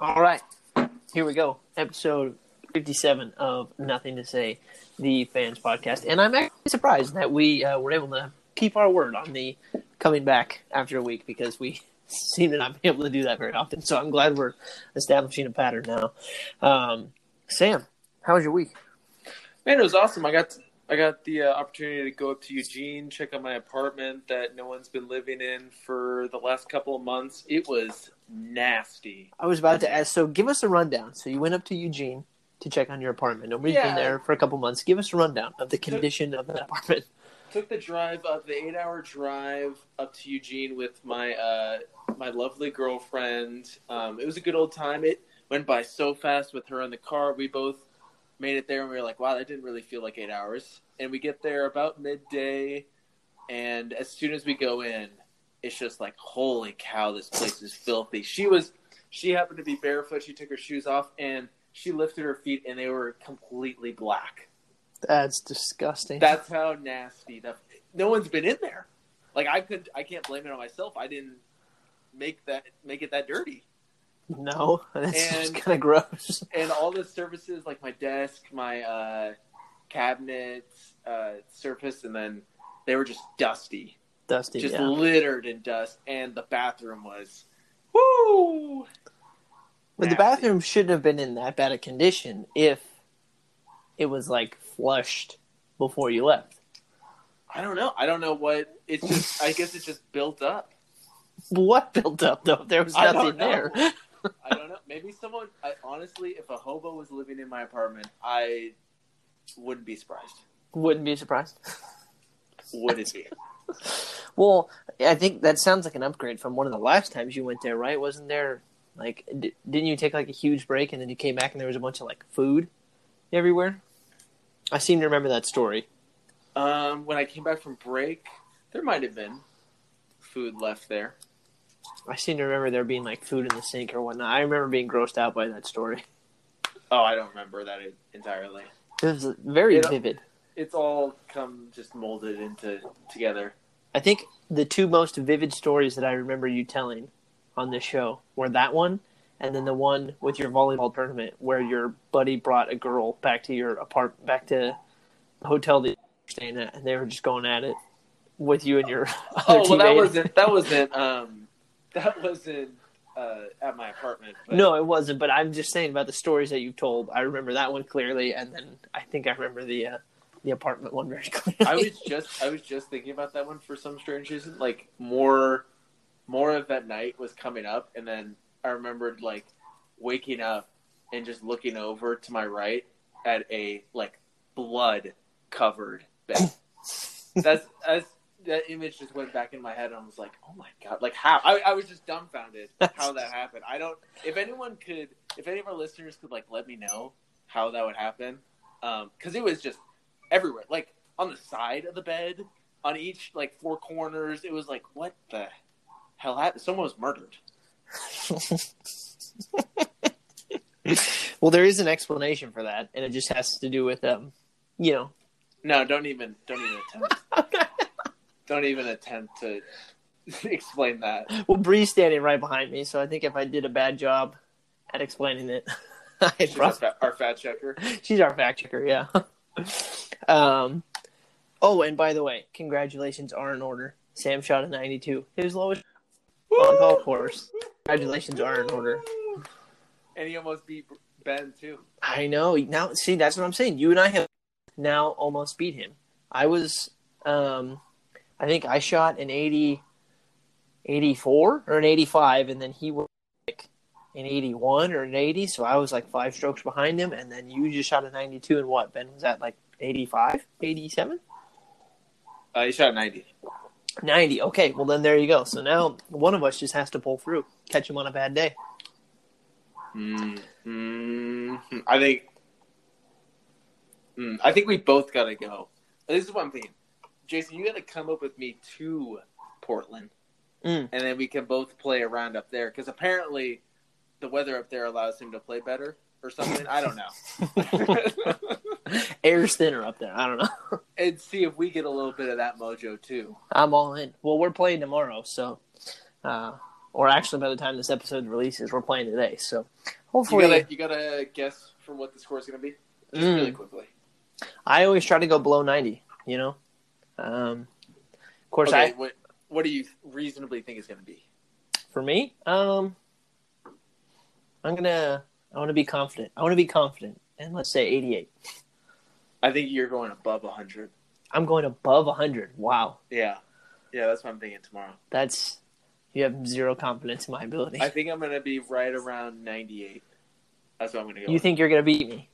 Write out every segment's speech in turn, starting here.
All right, here we go. Episode 57 of Nothing to Say, the fans podcast. And I'm actually surprised that we uh, were able to keep our word on the coming back after a week because we seem to not be able to do that very often. So I'm glad we're establishing a pattern now. Um, Sam, how was your week? Man, it was awesome. I got I got the uh, opportunity to go up to Eugene, check out my apartment that no one's been living in for the last couple of months. It was nasty. I was about to ask. So give us a rundown. So you went up to Eugene to check on your apartment. Nobody's Yeah. been there for a couple months. Give us a rundown of the condition of the apartment. Took the drive up the eight hour drive up to Eugene with my uh, my lovely girlfriend. Um, it was a good old time. It went by so fast with her in the car. We both made it there and we were like, wow, that didn't really feel like eight hours. And we get there about midday, and as soon as we go in, it's just like, holy cow, this place is filthy. She was, she happened to be barefoot. She took her shoes off and she lifted her feet, and they were completely black. That's disgusting. That's how nasty. That no one's been in there. Like I could, I can't blame it on myself. I didn't make that make it that dirty. No, that's just kind of gross. And all the surfaces, like my desk, my uh, cabinet uh, surface, and then they were just dusty, Dusty. just yeah. littered in dust. And the bathroom was, woo. But the bathroom shouldn't have been in that bad a condition if it was like flushed before you left. I don't know. I don't know what. It's just. I guess it just built up. What built up though? There was nothing there. I don't know. Maybe someone. I, honestly, if a hobo was living in my apartment, I wouldn't be surprised. Wouldn't be surprised. Wouldn't be. Well, I think that sounds like an upgrade from one of the last times you went there, right? Wasn't there like d- didn't you take like a huge break and then you came back and there was a bunch of like food everywhere? I seem to remember that story. Um, when I came back from break, there might have been food left there. I seem to remember there being like food in the sink or whatnot. I remember being grossed out by that story. Oh, I don't remember that entirely. It was very It- vivid. It's all come just molded into together. I think the two most vivid stories that I remember you telling on this show were that one and then the one with your volleyball tournament where your buddy brought a girl back to your apart back to the hotel that you were staying at and they were just going at it with you and your other Oh well, that wasn't that wasn't um that wasn't uh, at my apartment. But No, it wasn't, but I'm just saying about the stories that you've told. I remember that one clearly and then I think I remember the uh, the apartment one very clearly. I was just I was just thinking about that one for some strange reason. Like more more of that night was coming up and then I remembered like waking up and just looking over to my right at a like blood covered bed. that's that's that image just went back in my head and I was like, oh my god, like how I, I was just dumbfounded how that happened. I don't if anyone could if any of our listeners could like let me know how that would happen. Um, because it was just everywhere. Like on the side of the bed, on each like four corners. It was like, what the hell happened? Someone was murdered. well, there is an explanation for that, and it just has to do with um, you know, No, don't even don't even attempt. don't even attempt to explain that. well, Bree's standing right behind me, so I think if I did a bad job at explaining it, I'd our, probably, fa- our fat checker. she's our fact checker. Yeah. um. Oh, and by the way, congratulations are in order. Sam shot a 92, his lowest on the golf course. Congratulations are in order. And he almost beat Ben too. I know. Now, see, that's what I'm saying. You and I have now almost beat him. I was, um, I think I shot an 80, 84 or an 85, and then he was like an 81 or an 80. So I was like five strokes behind him, and then you just shot a 92. And what? Ben was at like 85, 87, Uh, he shot ninety. 90. Okay, well then there you go. So now one of us just has to pull through, catch him on a bad day. Mm, mm, I think. Mm, I think we both gotta go. This is what I'm thinking, Jason. You gotta come up with me to Portland, Mm. and then we can both play around up there. Because apparently, the weather up there allows him to play better or something. I don't know. Air's thinner up there. I don't know. and see if we get a little bit of that mojo too. I'm all in. Well, we're playing tomorrow, so uh, or actually by the time this episode releases, we're playing today. So You hopefully, gotta, you gotta guess for what the score is gonna be, just Mm. really quickly. I always try to go below ninety. You know, um, of course, Okay, I what what do you reasonably think is gonna be? for me, um, I'm gonna I want to be confident. I want to be confident, and let's say eighty-eight. I think you're going above 100. I'm going above hundred. Wow, Yeah, yeah, that's what I'm thinking tomorrow. that's you have zero confidence in my ability. I think I'm gonna be right around 98. That's what I'm gonna go. you with. think you're gonna beat me?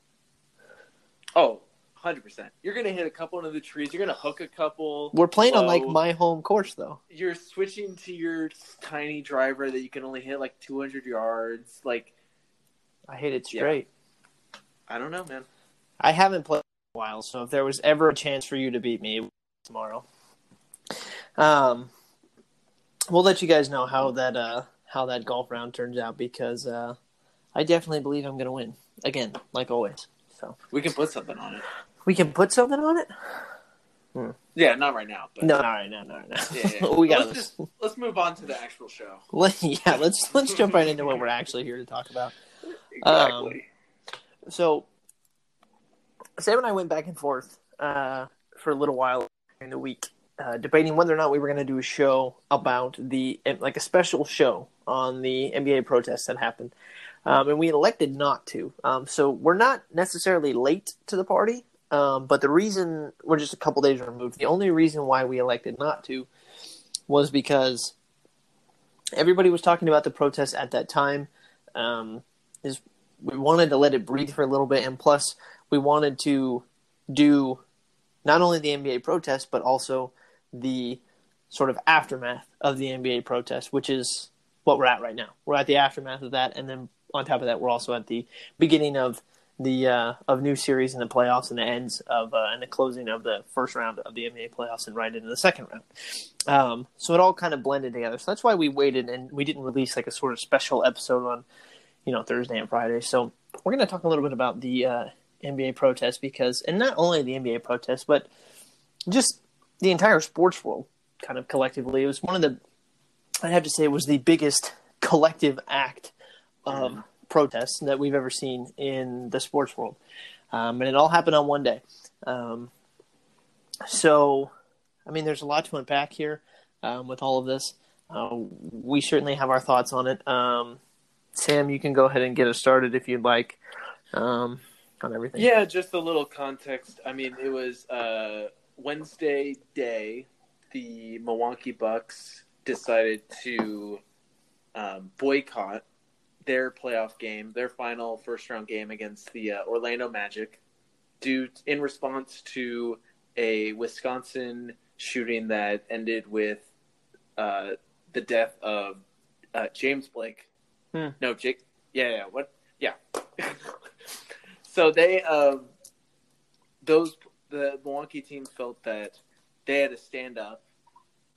Oh, 100 percent. You're gonna hit a couple into the trees. You're gonna hook a couple. We're playing on like my home course though. You're switching to your tiny driver that you can only hit like 200 yards. Like I hit it Yeah. straight. I don't know, man. I haven't played in a while, so if there was ever a chance for you to beat me, it would be tomorrow. Um, we'll let you guys know how that uh how that golf round turns out because uh, I definitely believe I'm going to win again, like always. So We can put something on it. We can put something on it. Yeah, not right now. But No, all right, no, no, no. Yeah, yeah. we got let's just let's move on to the actual show. Let, yeah, let's let's jump right into what we're actually here to talk about. Exactly. So, Sam and I went back and forth uh, for a little while in the week, uh, debating whether or not we were going to do a show about the like a special show on the NBA protests that happened, um, and we elected not to. Um, so we're not necessarily late to the party, um, but the reason we're just a couple days removed. The only reason why we elected not to was because everybody was talking about the protests at that time. Um, is we wanted to let it breathe for a little bit, and plus we wanted to do not only the NBA protest but also the sort of aftermath of the NBA protest, which is what we're at right now. We're at the aftermath of that, and then on top of that, we're also at the beginning of the uh, of new series in the playoffs and the ends of uh, and the closing of the first round of the NBA playoffs and right into the second round. Um, so it all kind of blended together. So that's why we waited and we didn't release like a sort of special episode on you know Thursday and Friday. So we're going to talk a little bit about the uh, NBA protest because, and not only the NBA protest, but just the entire sports world, kind of collectively. It was one of the, I have to say, it was the biggest collective act of protests that we've ever seen in the sports world, um, and it all happened on one day. Um, so, I mean, there's a lot to unpack here um, with all of this. Uh, we certainly have our thoughts on it. Um, Sam, you can go ahead and get us started if you'd like um, on everything. Yeah, just a little context. I mean, it was uh, Wednesday day. The Milwaukee Bucks decided to um, boycott their playoff game, their final first round game against the uh, Orlando Magic, due in response to a Wisconsin shooting that ended with uh, the death of uh, James Blake. Hmm. No, Jake. Yeah, yeah. What? Yeah. so they, um, those the Milwaukee team felt that they had to stand up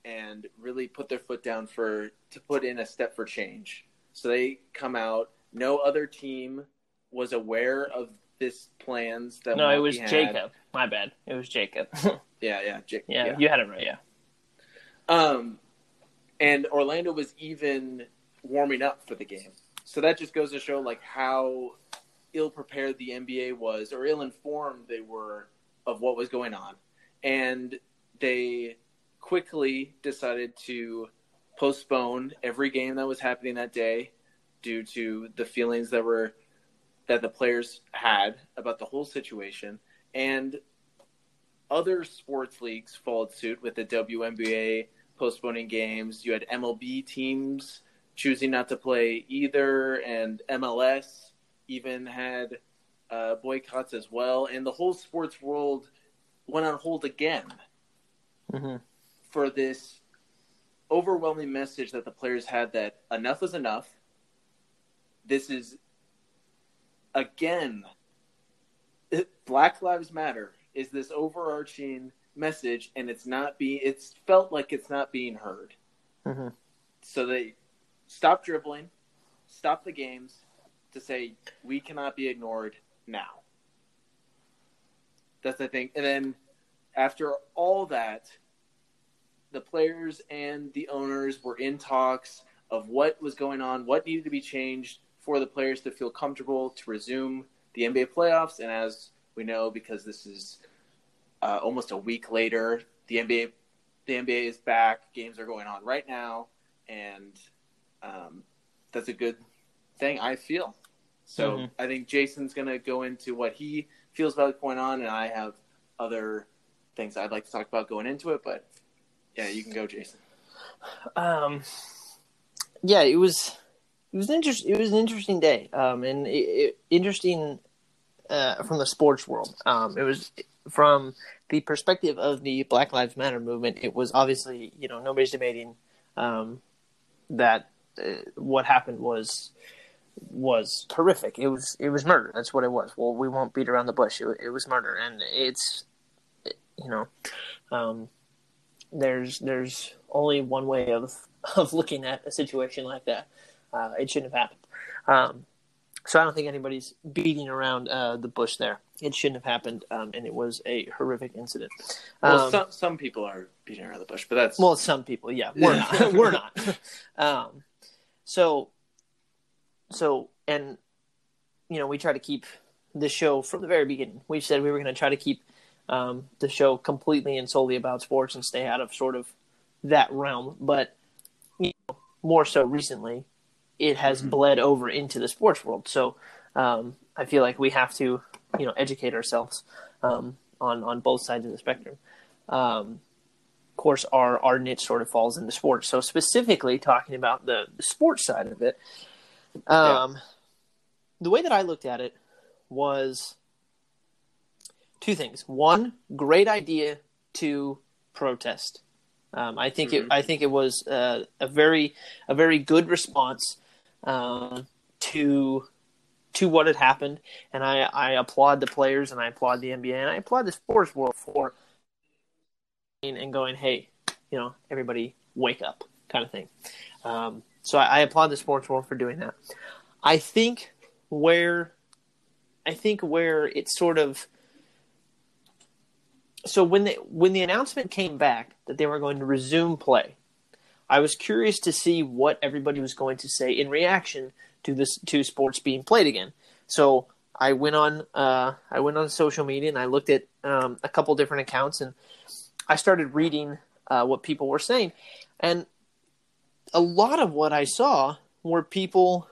and really put their foot down for to put in a step for change. So they come out. No other team was aware of this plans that No, it was. Jacob. My bad. It was Jacob. Yeah, yeah, Jake. yeah, you had it right. Yeah. Um, and Orlando was even warming up for the game. So that just goes to show like how ill prepared the NBA was or ill informed they were of what was going on. And they quickly decided to postpone every game that was happening that day due to the feelings that were that the players had about the whole situation. And other sports leagues followed suit with the WNBA postponing games. You had MLB teams choosing not to play either, and MLS even had uh, boycotts as well. And the whole sports world went on hold again hmm for this overwhelming message that the players had that enough is enough. This is again Black Lives Matter is this overarching message and it's not being it's felt like it's not being heard. hmm So they stop dribbling, stop the games to say we cannot be ignored now. That's the thing. And then after all that, the players and the owners were in talks of what was going on, what needed to be changed for the players to feel comfortable to resume the NBA playoffs. And as we know, because this is uh, almost a week later, the NBA the NBA is back. Games are going on right now, and um, that's a good thing. I feel so. Mm-hmm. I think Jason's going to go into what he feels about going on, and I have other things I'd like to talk about going into it. But yeah, you can go, Jason. Um, yeah, it was it was interesting. It was an interesting day, um, and it, it, interesting uh, from the sports world. Um, it was from the perspective of the Black Lives Matter movement. It was obviously, you know, nobody's debating um, that uh, what happened was was horrific. It was it was murder. That's what it was. Well, we won't beat around the bush. It, it was murder, and it's you know, um, there's there's only one way of of looking at a situation like that. Uh, it shouldn't have happened. Um, so I don't think anybody's beating around uh, the bush there. It shouldn't have happened, um, and it was a horrific incident. Well, um, some some people are beating around the bush, but that's well, some people, yeah, we're not. we're not. Um, so, so, and you know, we try to keep the show from the very beginning. We said we were going to try to keep um, the show completely and solely about sports and stay out of sort of that realm, but you know, more so recently, it has mm-hmm. bled over into the sports world. So um, I feel like we have to, you know, educate ourselves um, on on both sides of the spectrum. Um, of course, our our niche sort of falls into sports. So specifically talking about the, the sports side of it, yeah. Um, the way that I looked at it was two things. One, great idea to protest. Um, I think mm-hmm. it. I think it was uh, a very a very good response um, to to what had happened, and I, I applaud the players and I applaud the NBA and I applaud the sports world for and going, hey, you know, everybody wake up, kind of thing. Um, so I, I applaud the sports world for doing that. I think where I think where it's sort of so when the when the announcement came back that they were going to resume play, I was curious to see what everybody was going to say in reaction to this to sports being played again. So I went on uh, I went on social media and I looked at um, a couple different accounts and I started reading uh, what people were saying, and a lot of what I saw were people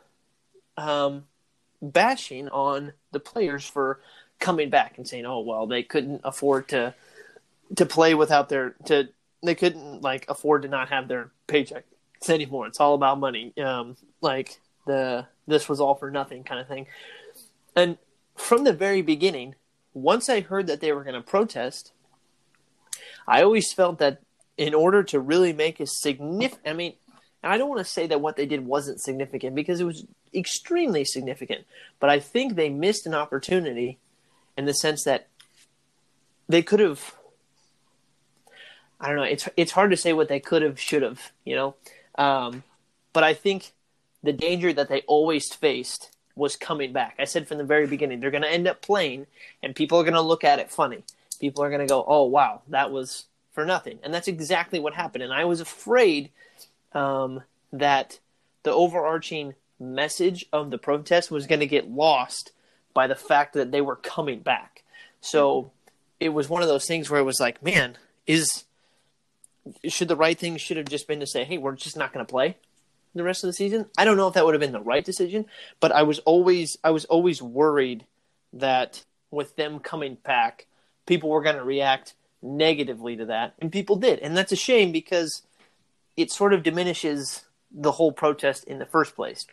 um, bashing on the players for coming back and saying, "Oh well, they couldn't afford to to play without their to they couldn't like afford to not have their paycheck anymore. It's all about money. Um, like the this was all for nothing kind of thing. And from the very beginning, once I heard that they were going to protest, I always felt that in order to really make a significant, I mean, and I don't want to say that what they did wasn't significant because it was extremely significant, but I think they missed an opportunity in the sense that they could have I don't know. It's it's hard to say what they could have, should have, you know. Um, but I think the danger that they always faced was coming back. I said from the very beginning they're going to end up playing, and people are going to look at it funny. People are going to go, "Oh wow, that was for nothing," and that's exactly what happened. And I was afraid um, that the overarching message of the protest was going to get lost by the fact that they were coming back. So it was one of those things where it was like, man, is should the right thing should have just been to say, "Hey, we're just not going to play the rest of the season." I don't know if that would have been the right decision, but I was always I was always worried that with them coming back, people were going to react negatively to that, and people did, and that's a shame because it sort of diminishes the whole protest in the first place,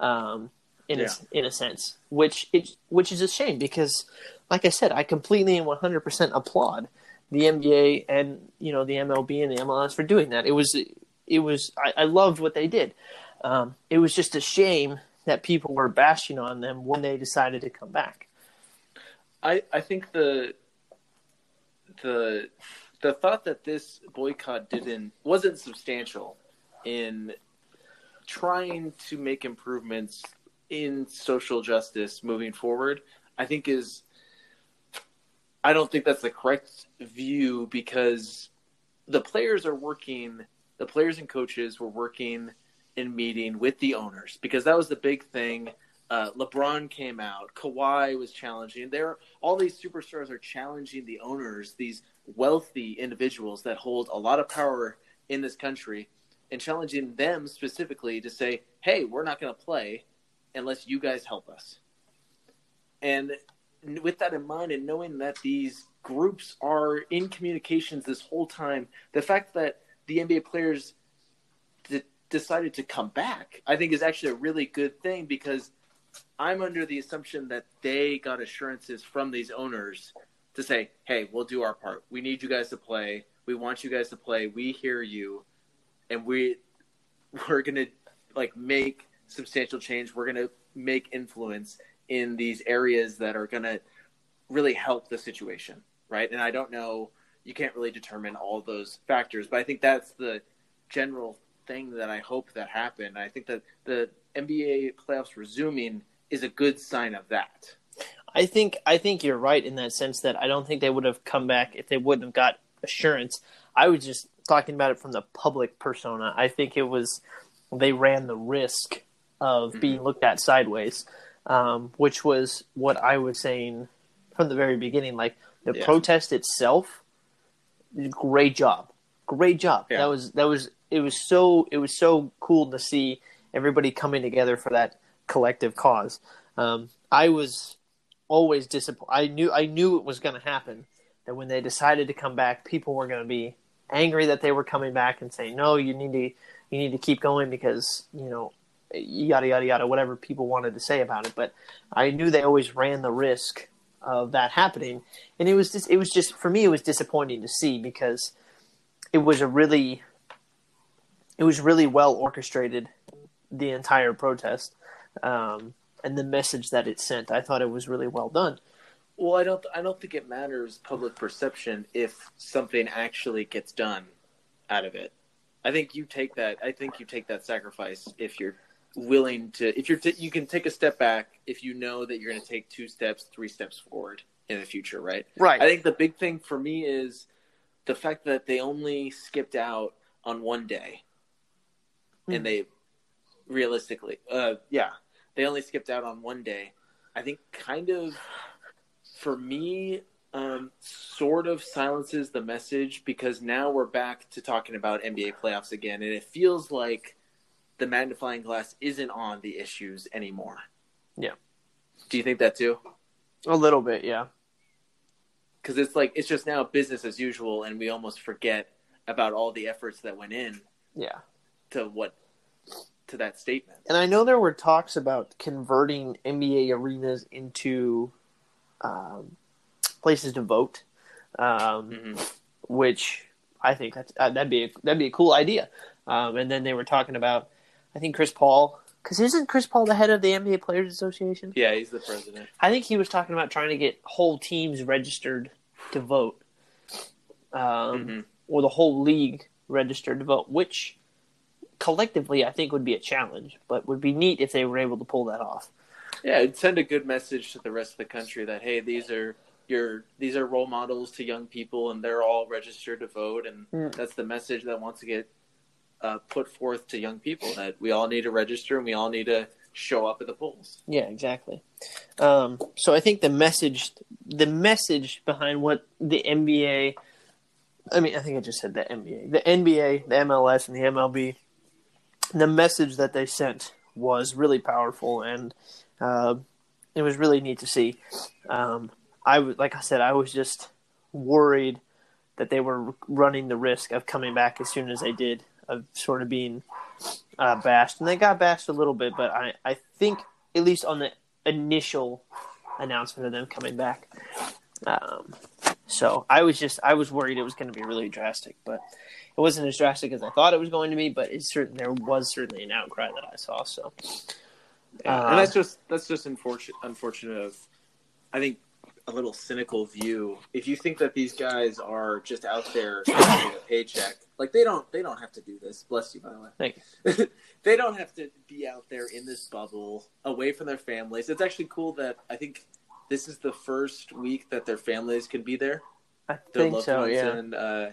um, in yeah. a, in a sense, which it which is a shame because, like I said, I completely and one hundred percent applaud the NBA and you know the MLB and the MLS for doing that. It was it was I, I loved what they did. Um, it was just a shame that people were bashing on them when they decided to come back. I I think the the the thought that this boycott didn't wasn't substantial in trying to make improvements in social justice moving forward, I think is I don't think that's the correct view because the players are working, the players and coaches were working and meeting with the owners because that was the big thing. Uh, LeBron came out, Kawhi was challenging. There, all these superstars are challenging the owners, these wealthy individuals that hold a lot of power in this country, and challenging them specifically to say, "Hey, we're not going to play unless you guys help us." And with that in mind, and knowing that these groups are in communications this whole time, the fact that the NBA players d- decided to come back, I think, is actually a really good thing because I'm under the assumption that they got assurances from these owners to say, "Hey, we'll do our part. We need you guys to play. We want you guys to play. We hear you, and we we're gonna like make substantial change. We're gonna make influence in these areas that are gonna really help the situation, right?" And I don't know. You can't really determine all those factors, but I think that's the general thing that I hope that happened. I think that the NBA playoffs resuming is a good sign of that. I think I think you're right in that sense that I don't think they would have come back if they wouldn't have got assurance. I was just talking about it from the public persona. I think it was they ran the risk of Mm-hmm. being looked at sideways, um, which was what I was saying from the very beginning. Like the Yeah. protest itself, great job, great job. Yeah. That was that was it was so it was so cool to see everybody coming together for that collective cause. Um, I was always disappointed. I knew I knew it was going to happen. That when they decided to come back, people were going to be angry that they were coming back and saying, "No, you need to you need to keep going because you know yada yada yada whatever people wanted to say about it." But I knew they always ran the risk of that happening, and it was just it was just for me it was disappointing to see because it was a really it was really well orchestrated the entire protest um, and the message that it sent. I thought it was really well done. Well, I don't. I don't think it matters public perception if something actually gets done out of it. I think you take that. I think you take that sacrifice if you're willing to. If you're, t- you can take a step back if you know that you're going to take two steps, three steps forward in the future, right? Right. I think the big thing for me is the fact that they only skipped out on one day, Mhm. and they realistically, uh, yeah, they only skipped out on one day. I think kind of for me, um, sort of silences the message because now we're back to talking about NBA playoffs again, and it feels like the magnifying glass isn't on the issues anymore. Yeah. Do you think that too? a little bit, yeah. because it's like it's just now business as usual, and we almost forget about all the efforts that went in Yeah. to what to that statement. And I know there were talks about converting NBA arenas into um, places to vote, um, hmm which I think that's, uh, that'd be a, that'd be a cool idea. Um, and then they were talking about, I think Chris Paul, because isn't Chris Paul the head of the NBA Players Association? Yeah, he's the president. I think he was talking about trying to get whole teams registered to vote, um, Mhm. or the whole league registered to vote, which collectively I think would be a challenge, but would be neat if they were able to pull that off. Yeah, it'd send a good message to the rest of the country that hey, these are your these are role models to young people, and they're all registered to vote, and Mm. that's the message that wants to get uh, put forth to young people that we all need to register and we all need to show up at the polls. Yeah, exactly. Um, so I think the message, the message behind what the NBA, I mean, I think I just said the NBA, the NBA, the MLS, and the MLB, the message that they sent was really powerful, and uh, it was really neat to see. Um, I like I said, I was just worried that they were running the risk of coming back as soon as they did, of sort of being uh, bashed, and they got bashed a little bit. But I, I think at least on the initial announcement of them coming back. Um, so I was just I was worried it was going to be really drastic, but it wasn't as drastic as I thought it was going to be. But it certain there was certainly an outcry that I saw. So Yeah, Uh, and that's just that's just unfortunate. Unfortunate of, I think, a little cynical view. If you think that these guys are just out there getting a paycheck, like they don't they don't have to do this. Bless you, by the way. Thank you. they don't have to be out there in this bubble, away from their families. It's actually cool that I think this is the first week that their families can be there. I Their think loved so. ones, Yeah. and uh,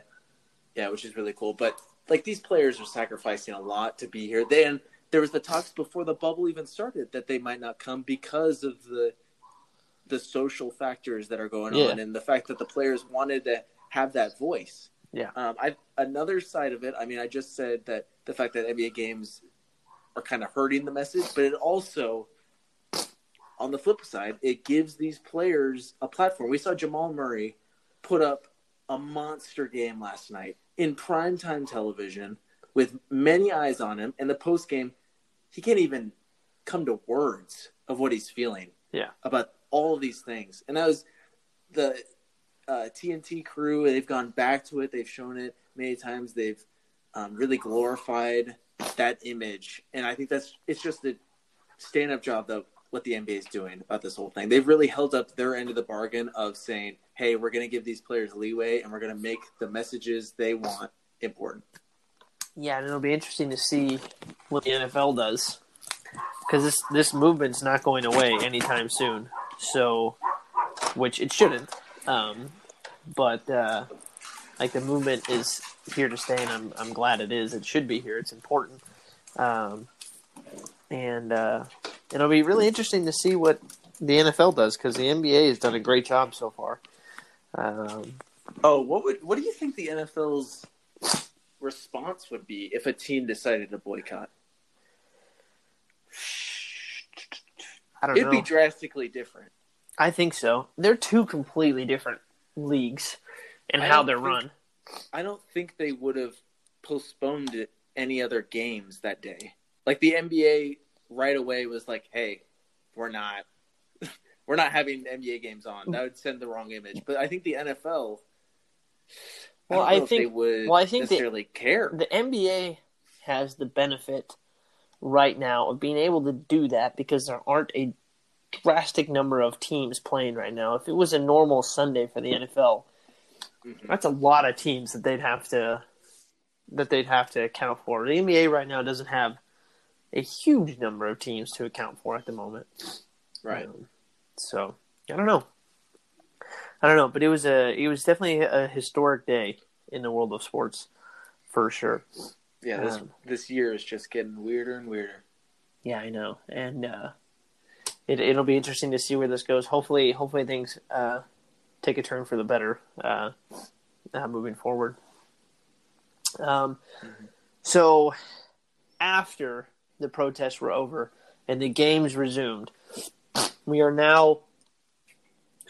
yeah, which is really cool. But like these players are sacrificing a lot to be here. Then there was the talks before the bubble even started that they might not come because of the the social factors that are going Yeah. on and the fact that the players wanted to have that voice. Yeah. Um, I another side of it. I mean, I just said that the fact that NBA games are kind of hurting the message, but it also, on the flip side, it gives these players a platform. We saw Jamal Murray put up a monster game last night in primetime television with many eyes on him. And the post game, he can't even come to words of what he's feeling. Yeah. About all of these things, and that was the uh, TNT crew. They've gone back to it. They've shown it many times. They've um, really glorified that image, and I think that's it's just a stand-up job that what the NBA is doing about this whole thing. They've really held up their end of the bargain of saying, "Hey, we're going to give these players leeway, and we're going to make the messages they want important." Yeah, and it'll be interesting to see what the NFL does because this this movement's not going away anytime soon. So, which it shouldn't. Um, but uh, like the movement is here to stay, and I'm I'm glad it is. It should be here. It's important. Um, and uh, it'll be really interesting to see what the NFL does because the NBA has done a great job so far. Um, Oh, what would what do you think the NFL's response would be if a team decided to boycott? I don't It'd know. be drastically different. I think so. They're two completely different leagues and how they're think- run. I don't think they would have postponed it, any other games that day. Like the NBA right away was like, "Hey, we're not we're not having NBA games on." That would send the wrong image. But I think the NFL Well, I, I don't know if think- they would well, I think they- necessarily care. The NBA has the benefit right now of being able to do that because there aren't a drastic number of teams playing right now. If it was a normal Sunday for the NFL, Mhm. that's a lot of teams that they'd have to that they'd have to account for. The NBA right now doesn't have a huge number of teams to account for at the moment. Right. Um, so I don't know. I don't know, but it was a it was definitely a historic day in the world of sports, for sure. Yeah, this um, this year is just getting weirder and weirder. Yeah, I know, and uh, it it'll be interesting to see where this goes. Hopefully, hopefully things uh, take a turn for the better uh, uh, moving forward. Um, so after the protests were over and the games resumed, we are now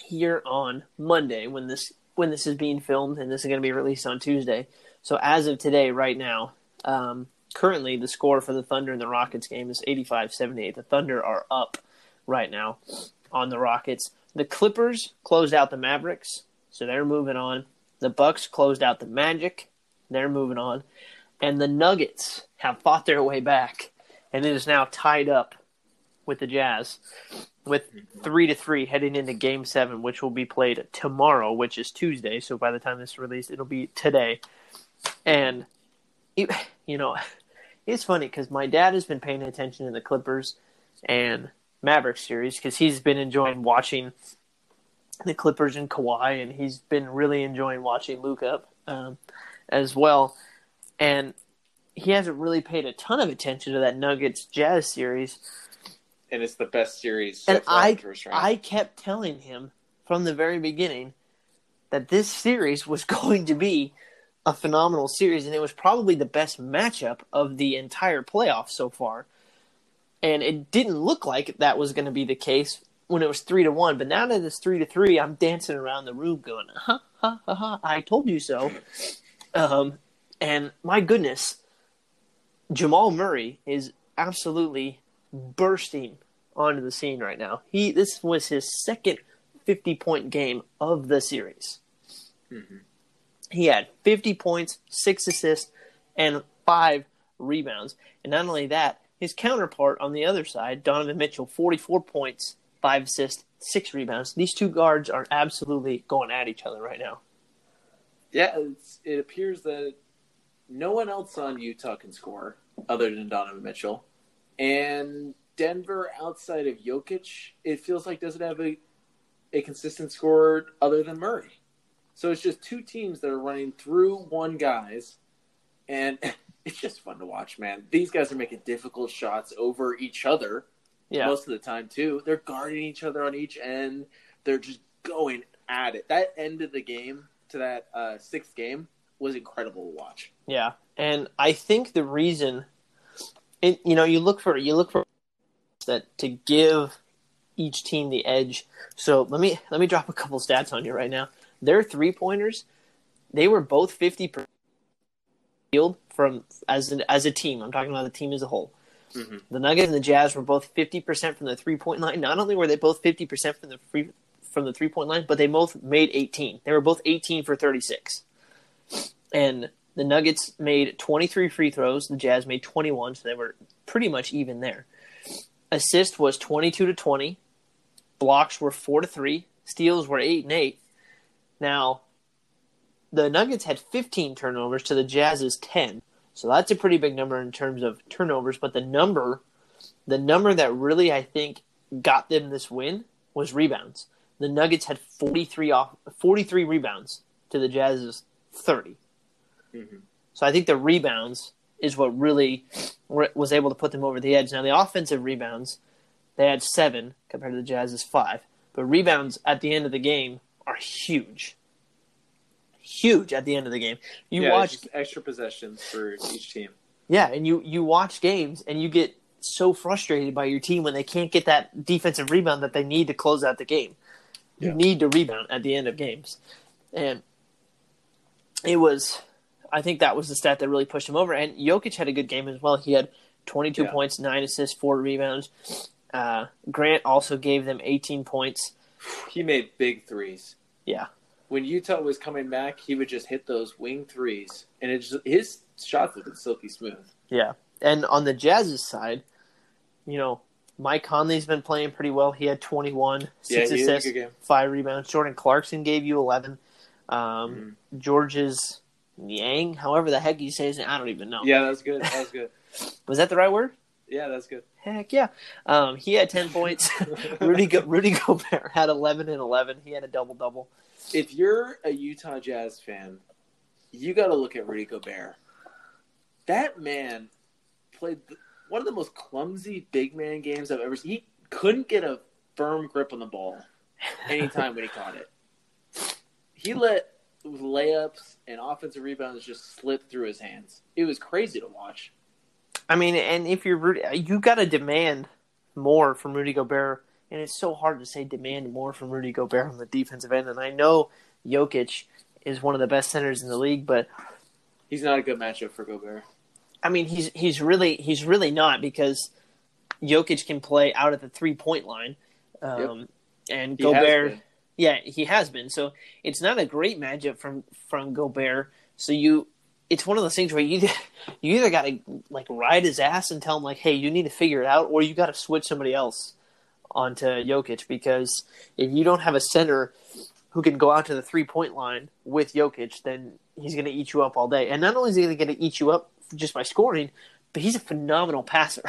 here on Monday when this when this is being filmed, and this is going to be released on Tuesday. So as of today, right now, um, currently the score for the Thunder and the Rockets game is 85-78. The Thunder are up right now on the Rockets. The Clippers closed out the Mavericks, so they're moving on. The Bucks closed out the Magic, they're moving on. And the Nuggets have fought their way back, and it is now tied up with the Jazz with three to three heading into Game Seven, which will be played tomorrow, which is Tuesday. So by the time this is released, it'll be today. And it, you know, it's funny because my dad has been paying attention to the Clippers and Mavericks series because he's been enjoying watching the Clippers and Kawhi, and he's been really enjoying watching Luka um, as well. And he hasn't really paid a ton of attention to that Nuggets Jazz series. And it's the best series And I. I kept telling him from the very beginning that this series was going to be a phenomenal series, and it was probably the best matchup of the entire playoff so far. And it didn't look like that was going to be the case when it was three to one. But now that it's three to three, I'm dancing around the room, going, "Ha ha ha ha! I told you so." Um, and my goodness, Jamal Murray is absolutely bursting onto the scene right now. He this was his second 50 point game of the series. Mhm. He had 50 points, 6 assists and 5 rebounds. And not only that, his counterpart on the other side, Donovan Mitchell, 44 points, 5 assists, 6 rebounds. These two guards are absolutely going at each other right now. Yeah, it appears that no one else on Utah can score other than Donovan Mitchell, and Denver, outside of Jokic, it feels like doesn't have a a consistent scorer other than Murray. So it's just two teams that are running through one guys, and it's just fun to watch, man. These guys are making difficult shots over each other Yeah. most of the time too. They're guarding each other on each end. They're just going at it. That end of the game to that uh, sixth game was incredible to watch. Yeah, and I think the reason, it, you know, you look for you look for that to give each team the edge. So let me let me drop a couple stats on you right now. Their three pointers, they were both fifty percent field from as an, as a team. I'm talking about the team as a whole. Mhm. The Nuggets and the Jazz were both fifty percent from the three point line. Not only were they both fifty percent from the free from the three point line, but they both made eighteen. They were both eighteen for thirty six and the Nuggets made 23 free throws. The Jazz made 21, so they were pretty much even there. Assist was 22 to 20. Blocks were 4 to 3. Steals were 8 and 8. Now, the Nuggets had 15 turnovers to the Jazz's 10. So that's a pretty big number in terms of turnovers, but the number the number that really I think got them this win was rebounds. The Nuggets had 43 off 43 rebounds to the Jazz's 30. Mhm. So I think the rebounds is what really was able to put them over the edge. Now the offensive rebounds, they had seven compared to the Jazz's five, but rebounds at the end of the game are huge, huge at the end of the game. You yeah, watch, extra possessions for each team. yeah, and you you watch games and you get so frustrated by your team when they can't get that defensive rebound that they need to close out the game. You need to rebound at the end of games, and it was. I think that was the stat that really pushed him over. And Jokic had a good game as well. He had 22 Yeah. points, nine assists, four rebounds. Uh, Grant also gave them 18 points. He made big threes. Yeah, When Utah was coming back, he would just hit those wing threes, and it just, his shots looked silky smooth. yeah. And on the Jazz's side, you know, Mike Conley's been playing pretty well. He had 21, six yeah, he had a assists, five rebounds. Jordan Clarkson gave you 11. Um, Mm-hmm. Georges Niang, however the heck you say his name, I don't even know. Yeah, that was good. That was good. Was that the right word? Yeah, that's good. Heck yeah. Um, he had 10 points. Rudy, Go- Rudy Gobert had 11 and 11. He had a double double. If you're a Utah Jazz fan, you got to look at Rudy Gobert. That man played one of the most clumsy big man games I've ever seen. He couldn't get a firm grip on the ball anytime when he caught it. He let layups and offensive rebounds just slip through his hands. It was crazy to watch. I mean, and if you're Rudy, you got to demand more from Rudy Gobert, and it's so hard to say demand more from Rudy Gobert on the defensive end. And I know Jokic is one of the best centers in the league, but He's not a good matchup for Gobert. I mean, he's he's really he's really not because Jokic can play out at the three point line, um, and He Gobert. Yeah, he has been. So it's not a great matchup from from Gobert. So you, it's one of those things where you you either got to like ride his ass and tell him like, hey, you need to figure it out, or you got to switch somebody else onto Jokic because if you don't have a center who can go out to the three point line with Jokic, then he's going to eat you up all day. And not only is he going to eat you up just by scoring, but he's a phenomenal passer.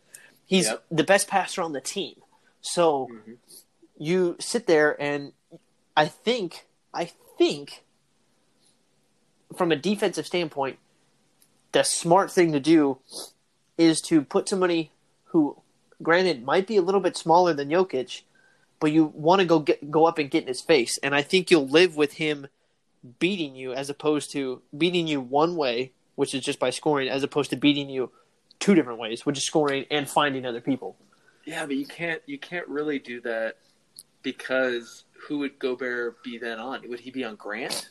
he's Yep. the best passer on the team. So Mhm. you sit there and I think I think from a defensive standpoint, the smart thing to do is to put somebody who, granted, might be a little bit smaller than Jokic, but you want to go get go up and get in his face, and I think you'll live with him beating you as opposed to beating you one way, which is just by scoring, as opposed to beating you two different ways, which is scoring and finding other people. Yeah, but you can't you can't really do that because who would Gobert be then on? Would he be on Grant?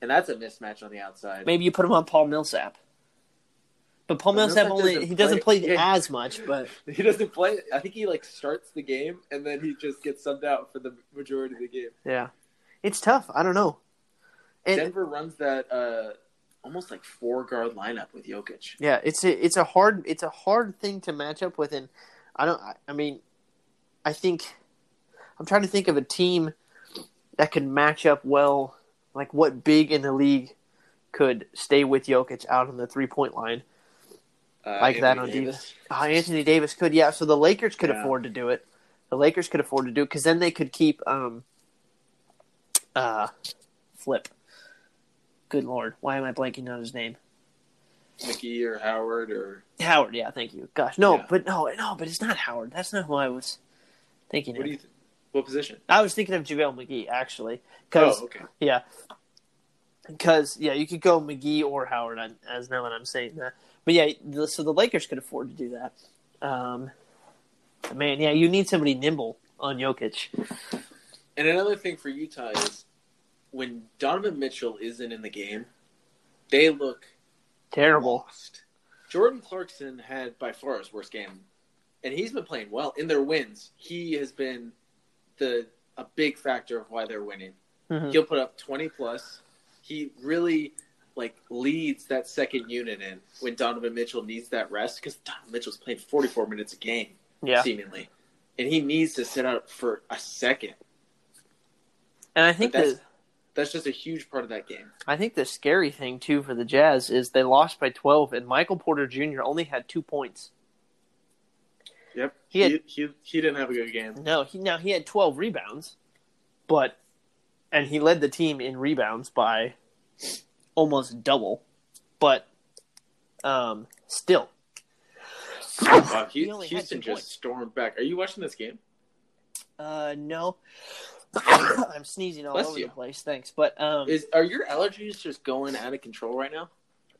And that's a mismatch on the outside. Maybe you put him on Paul Millsap. But Paul Millsap only doesn't he doesn't play, play- as much, but He doesn't play. I think he like starts the game and then he just gets subbed out for the majority of the game. yeah. It's tough. I don't know. And Denver runs that uh almost like four guard lineup with Jokic. yeah, it's a it's a hard it's a hard thing to match up with and I don't I, I mean I think I'm trying to think of a team that could match up well like what big in the league could stay with Jokic out on the three point line. Uh, Like that on Davis. Uh, Anthony Davis could, yeah. So the Lakers could Yeah. afford to do it. The Lakers could afford to do it because then they could keep um, uh, Flip. Good lord, why am I blanking on his name? McGee or Howard or Howard. Yeah, thank you. Gosh, no, Yeah. but no, no, but it's not Howard. That's not who I was thinking what of. do you? Th- what position? I was thinking of JaVale McGee actually, because Oh, okay. yeah, because yeah, you could go McGee or Howard. As now that I'm saying that, but yeah, the, so the Lakers could afford to do that. Um, man, yeah, you need somebody nimble on Jokic. And another thing for Utah is when Donovan Mitchell isn't in the game, they look Terrible. lost. Jordan Clarkson had by far his worst game, and he's been playing well in their wins. He has been the a big factor of why they're winning. Mhm. He'll put up twenty plus. He really like leads that second unit in when Donovan Mitchell needs that rest because Donovan Mitchell's playing forty four minutes a game Yeah, seemingly, and he needs to sit out for a second. and I think But that's- that That's just a huge part of that game. I think the scary thing too for the Jazz is they lost by 12, and Michael Porter Jr. only had two points. Yep, He had- he, he he didn't have a good game. No, he now he had 12 rebounds, but and he led the team in rebounds by almost double, but um, still. Wow, He had Houston just points. stormed back. Are you watching this game? Uh, no. I'm sneezing all Bless over you. the place. Thanks, but um, Is are your allergies just going out of control right now?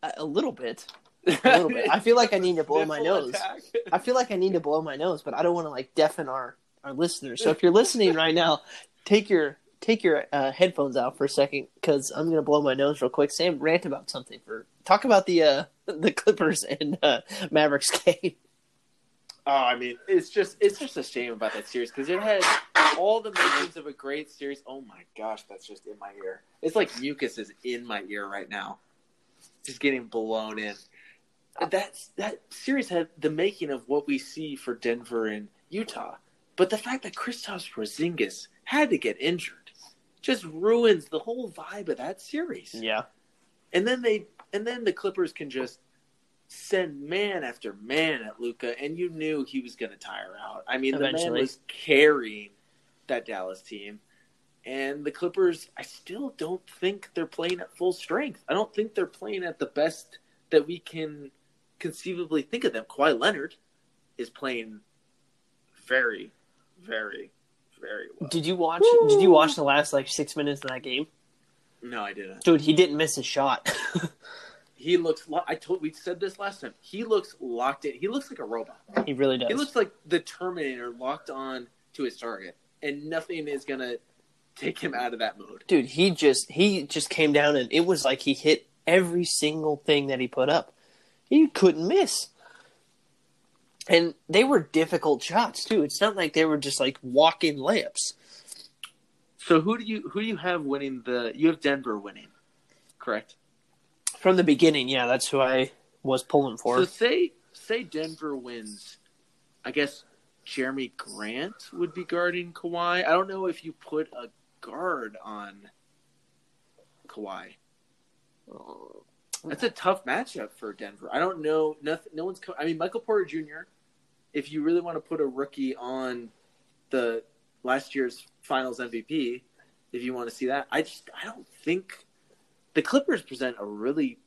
a, a little bit. A little bit. I feel like I need to blow my nose. attack. I feel like I need to blow my nose, but I don't want to like deafen our our listeners. So if you're listening right now, take your take your uh, headphones out for a second because I'm gonna blow my nose real quick. Sam, rant about something for talk about the uh, the Clippers and uh, Mavericks game. Oh, I mean, it's just it's just a shame about that series because it had all the makings of a great series. Oh my gosh, that's just in my ear. It's like mucus is in my ear right now, just getting blown in. That's that series had the making of what we see for Denver and Utah, but the fact that Kristaps Porzingis had to get injured just ruins the whole vibe of that series. Yeah, And then they and then the Clippers can just send man after man at Luka, and you knew he was going to tire out. I mean, the man was carrying that Dallas team, and the Clippers. I still don't think they're playing at full strength. I don't think they're playing at the best that we can conceivably think of them. Kawhi Leonard is playing very, very, very well. did you watch? Did you watch the last like six minutes of that game, No, I didn't. dude? He didn't miss a shot. He looks. lo- I told. We said this last time. He looks locked in. He looks like a robot. he really does. He looks like the Terminator locked on to his target, and nothing is gonna take him out of that mode. dude he just he just came down and it was like he hit every single thing that he put up he couldn't miss and they were difficult shots too it's not like they were just like walk-in layups So who do you who do you have winning the? You have Denver winning, correct? from the beginning yeah that's who i was pulling for So say say Denver wins. I guess Jerami Grant would be guarding Kawhi. I don't know if you put a guard on Kawhi. Oh, That's a tough matchup for Denver. I don't know. Nothing. No one's. Co- I mean, Michael Porter Jr. If you really want to put a rookie on the last year's Finals MVP, if you want to see that, I just I don't think the Clippers present a really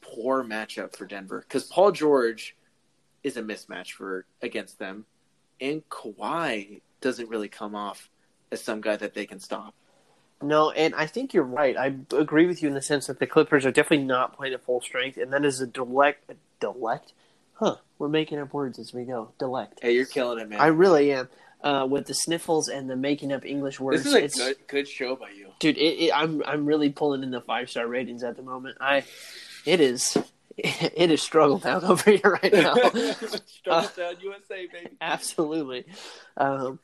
poor matchup for Denver because Paul George is a mismatch for against them, and Kawhi doesn't really come off as some guy that they can stop. No and i think you're right. I agree with you in the sense that the clippers are definitely not playing at full strength and that is a delect a delect huh we're making up words as we go. Delect Hey, you're killing it, man. i really am. Uh, with the sniffles and the making up english words this is a it's- good good show by you. dude it, it, i'm i'm really pulling in the five star ratings at the moment. I it is it is struggle down over here right now. Struggle down USA, baby. absolutely. Um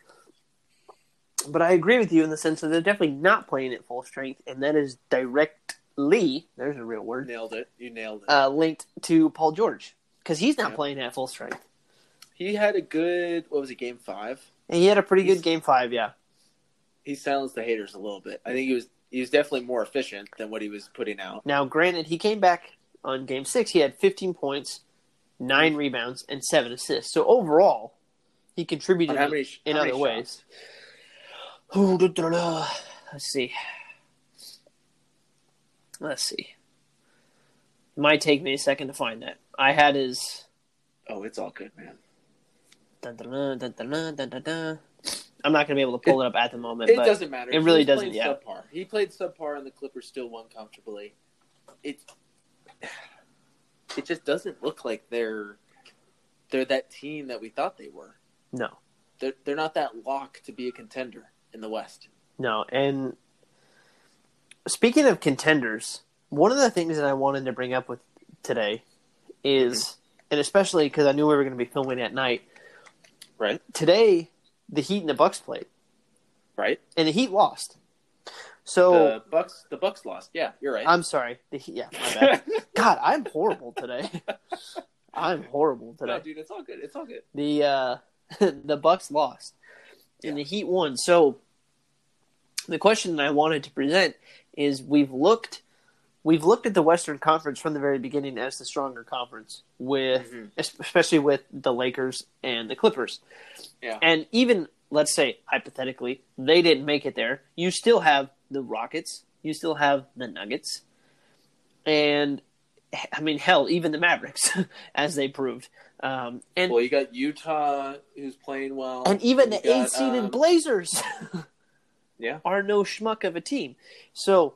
but i agree with you in the sense that they're definitely not playing at full strength and that is directly there's a real word Nailed it. You nailed it. uh linked to paul george because he's not Yeah. playing at full strength he had a good. What was it? Game five. and he had a pretty He's- good game five yeah He silenced the haters a little bit. I think he was. He was definitely more efficient than what he was putting out. now granted he came back on game six he had 15 points nine rebounds and seven assists so overall he contributed in how other many ways. Oh, da, da, da. Let's see. Let's see. It might take me a second to find that. I had his. Oh, it's all good, man. Dun, dun, dun, I'm not going to be able to pull it, it, up at the moment. It doesn't matter. It really doesn't. Yeah. Subpar. He played subpar, and the Clippers still won comfortably. It it just doesn't look like they're they're that team that we thought they were. No, they're they're not that lock to be a contender in the West. no. And speaking of contenders, one of the things that I wanted to bring up with today is, and especially because I knew we were going to be filming at night Right. today, the Heat and the Bucks played, Right. and the Heat lost. So The Bucks the Bucks lost. Yeah, you're right. I'm sorry. The yeah, my bad. God, I'm horrible today. I'm horrible today. no, dude, it's all good. It's all good. the uh, the Bucks lost, and the Heat won. So the question that I wanted to present is: We've looked, we've looked at the Western Conference from the very beginning as the stronger conference, with Mhm. especially with the Lakers and the Clippers. Yeah. And even let's say hypothetically they didn't make it there, you still have the Rockets, you still have the Nuggets, and I mean hell, even the Mavericks, as they proved. Um, and Well, you got Utah who's playing well, and even you the got, eight seeded um, Blazers Yeah. are no schmuck of a team. So,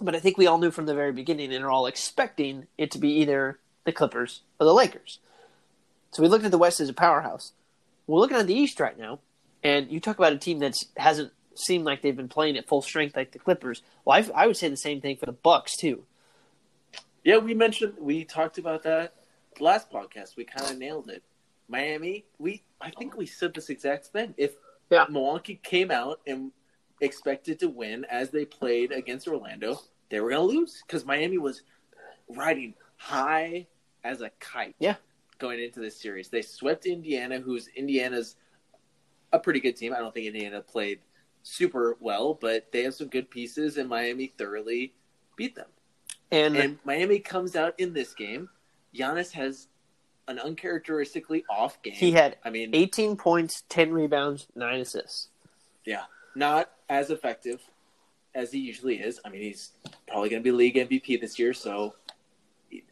but I think we all knew from the very beginning and are all expecting it to be either the Clippers or the Lakers. So we looked at the West as a powerhouse. We're looking at the East right now, and you talk about a team that hasn't seemed like they've been playing at full strength like the Clippers. Well, I, I would say the same thing for the Bucks too. Yeah, we mentioned we talked about that last podcast. We kind of nailed it. Miami, we I think we said this exact thing. If Yeah. Milwaukee came out and expected to win as they played against Orlando, they were going to lose because Miami was riding high as a kite. Yeah. going into this series, they swept Indiana, who's Indiana's a pretty good team. I don't think Indiana played super well, but they have some good pieces, and Miami thoroughly beat them. And, And Miami comes out in this game. Giannis has an uncharacteristically off game. he had I mean, 18 points, 10 rebounds, 9 assists. Yeah. Not as effective as he usually is. I mean, he's probably going to be league MVP this year, so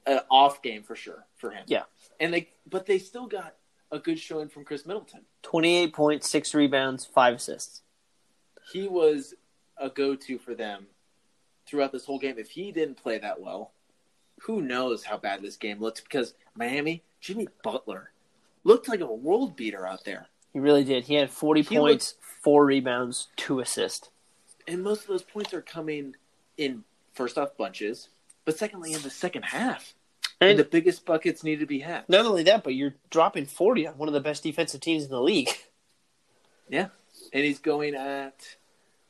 an off game for sure for him. Yeah. and they but they still got a good showing from Khris Middleton. 28 points, 6 rebounds, 5 assists. He was a go-to for them throughout this whole game. If he didn't play that well, who knows how bad this game looks? Because Miami, Jimmy Butler looked like a world beater out there. He really did. He had 40 He points, 4 rebounds, 2 assists. and most of those points are coming in first off bunches, but secondly in the second half. And, And the biggest buckets need to be had. not only that, but you're dropping 40 on one of the best defensive teams in the league. Yeah. And he's going at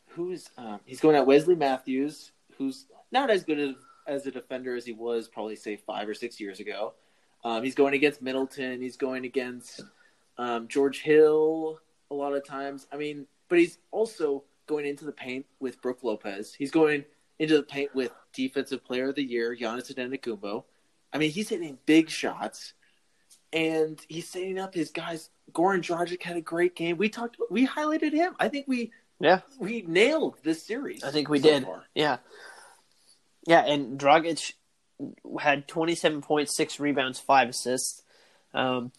who's um, he's going at Wesley Matthews, who's not as good as, as a defender as he was probably say five or six years ago. Um, he's going against Middleton. He's going against um, George Hill a lot of times. I mean, but he's also going into the paint with Brook Lopez. He's going into the paint with Defensive Player of the Year Giannis Antetokounmpo. I mean, he's hitting big shots, and he's setting up his guys. Goran Dragic had a great game. We talked, we highlighted him. I think we Yeah, we nailed this series. I think we so did. far. Yeah. Yeah, and Dragic had 27.6 rebounds, 5 assists. Um,